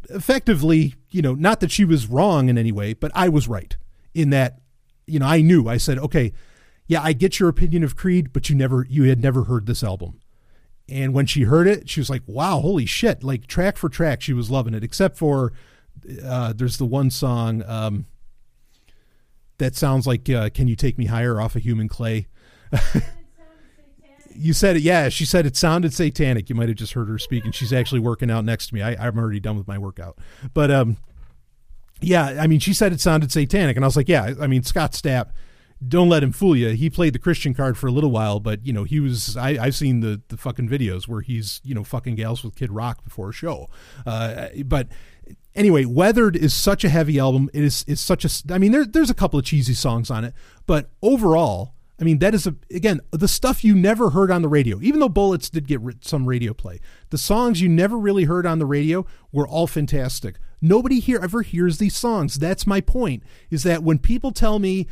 effectively, you know, not that she was wrong in any way, but I was right in that. You know, I knew. I said, "Okay, yeah, I get your opinion of Creed, but you never, you had never heard this album." And when she heard it, she was like, wow, holy shit. Like track for track, she was loving it, except for uh, there's the one song um, that sounds like uh, "Can You Take Me Higher" off of Human Clay. <laughs> you said it, yeah. She said it sounded satanic. You might have just heard her speaking. She's actually working out next to me. I, I'm already done with my workout, but um, yeah. I mean, she said it sounded satanic, and I was like, yeah. I mean, Scott Stapp don't let him fool you. He played the Christian card for a little while, but you know he was. I, I've seen the the fucking videos where he's you know fucking gals with Kid Rock before a show. Uh, but anyway, Weathered is such a heavy album. It is is such a. I mean, there, there's a couple of cheesy songs on it, but overall, I mean, that is a again the stuff you never heard on the radio. Even though Bullets did get some radio play, the songs you never really heard on the radio were all fantastic. Nobody here ever hears these songs. That's my point. Is that when people tell me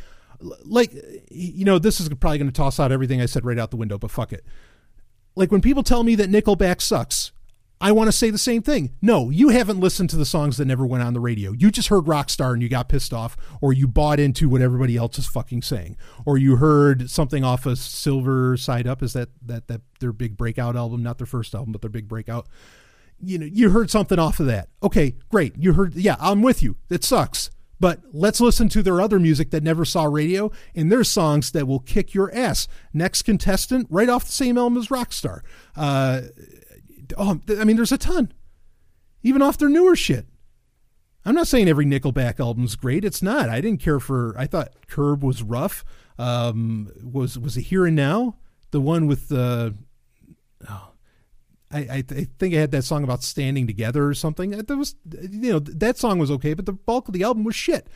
like you know this is probably going to toss out everything i said right out the window but fuck it like when people tell me that nickelback sucks i want to say the same thing. No you haven't listened to the songs that never went on the radio. You just heard rockstar and you got pissed off or you bought into what everybody else is fucking saying. Or you heard something off of silver side up is that that that their big breakout album not their first album but their big breakout. You know you heard something off of that. Okay great. You heard yeah i'm with you. It sucks. But let's listen to their other music that never saw radio and their songs that will kick your ass. Next contestant, right off the same album as Rockstar. Uh, oh, I mean, there's a ton. Even off their newer shit. I'm not saying every Nickelback album's great. It's not. I didn't care for. I thought Curb was rough. Um, was was it Here and Now? The one with the. Uh, oh, I, I, I, think I had that song about standing together or something. That was, you know, that song was okay, but the bulk of the album was shit.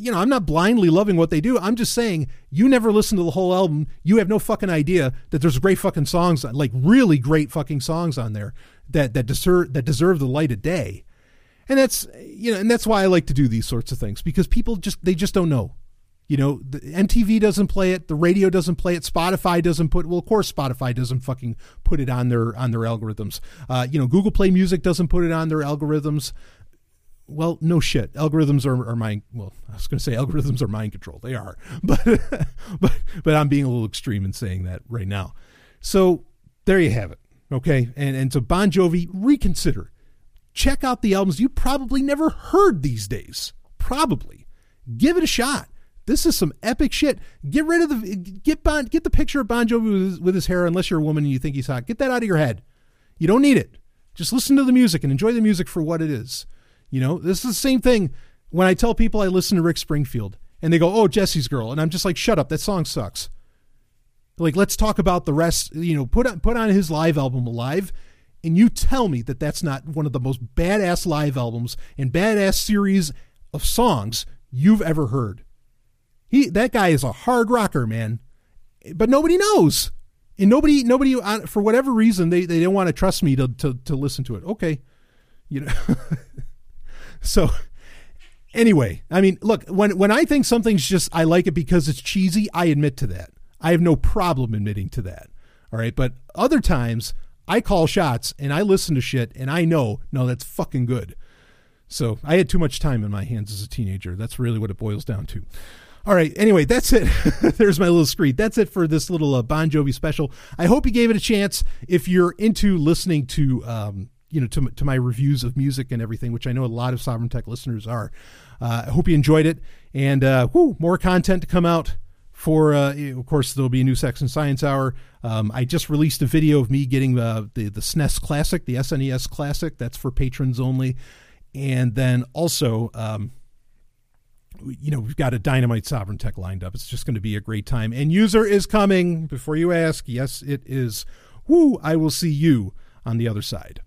You know, I'm not blindly loving what they do. I'm just saying, you never listen to the whole album. You have no fucking idea that there's great fucking songs, like really great fucking songs on there that that deserve that deserve the light of day. And that's you know, and that's why I like to do these sorts of things because people just they just don't know. You know, the MTV doesn't play it, the radio doesn't play it, Spotify doesn't put. Well, of course, Spotify doesn't fucking put it on their on their algorithms. Uh, you know, Google Play Music doesn't put it on their algorithms. Well, no shit. Algorithms are, are mind. Well, I was going to say algorithms are mind control. They are, <laughs> but but but I'm being a little extreme in saying that right now. So there you have it. Okay, and and so Bon Jovi, reconsider. Check out the albums you probably never heard these days. Probably give it a shot this is some epic shit. Get rid of the get bon, get the picture of Bon Jovi with his, with his hair, unless you're a woman and you think he's hot. Get that out of your head. You don't need it. Just listen to the music and enjoy the music for what it is. You know, this is the same thing when I tell people I listen to Rick Springfield and they go, "Oh, Jesse's Girl," and I'm just like, "Shut up! That song sucks." Like, let's talk about the rest. You know, put on, put on his live album, Alive, and you tell me that that's not one of the most badass live albums and badass series of songs you've ever heard. He that guy is a hard rocker, man. But nobody knows. And nobody nobody for whatever reason they, they don't want to trust me to, to to listen to it. Okay. You know. <laughs> so anyway, I mean, look, when when I think something's just I like it because it's cheesy, I admit to that. I have no problem admitting to that. All right, but other times I call shots and I listen to shit and I know, no, that's fucking good. So I had too much time in my hands as a teenager. That's really what it boils down to. All right. Anyway, that's it. <laughs> There's my little screen. That's it for this little uh, Bon Jovi special. I hope you gave it a chance. If you're into listening to, um, you know, to, to my reviews of music and everything, which I know a lot of Sovryn Tech listeners are, uh, I hope you enjoyed it. And uh, whoo, more content to come out. For uh, of course, there'll be a new Sex and Science Hour. Um, I just released a video of me getting the, the the SNES Classic, the SNES Classic. That's for patrons only. And then also, um, you know, we've got a dynamite sovryn tech lined up. It's just going to be a great time. And user is coming. Before you ask, yes, it is. Woo! I will see you on the other side.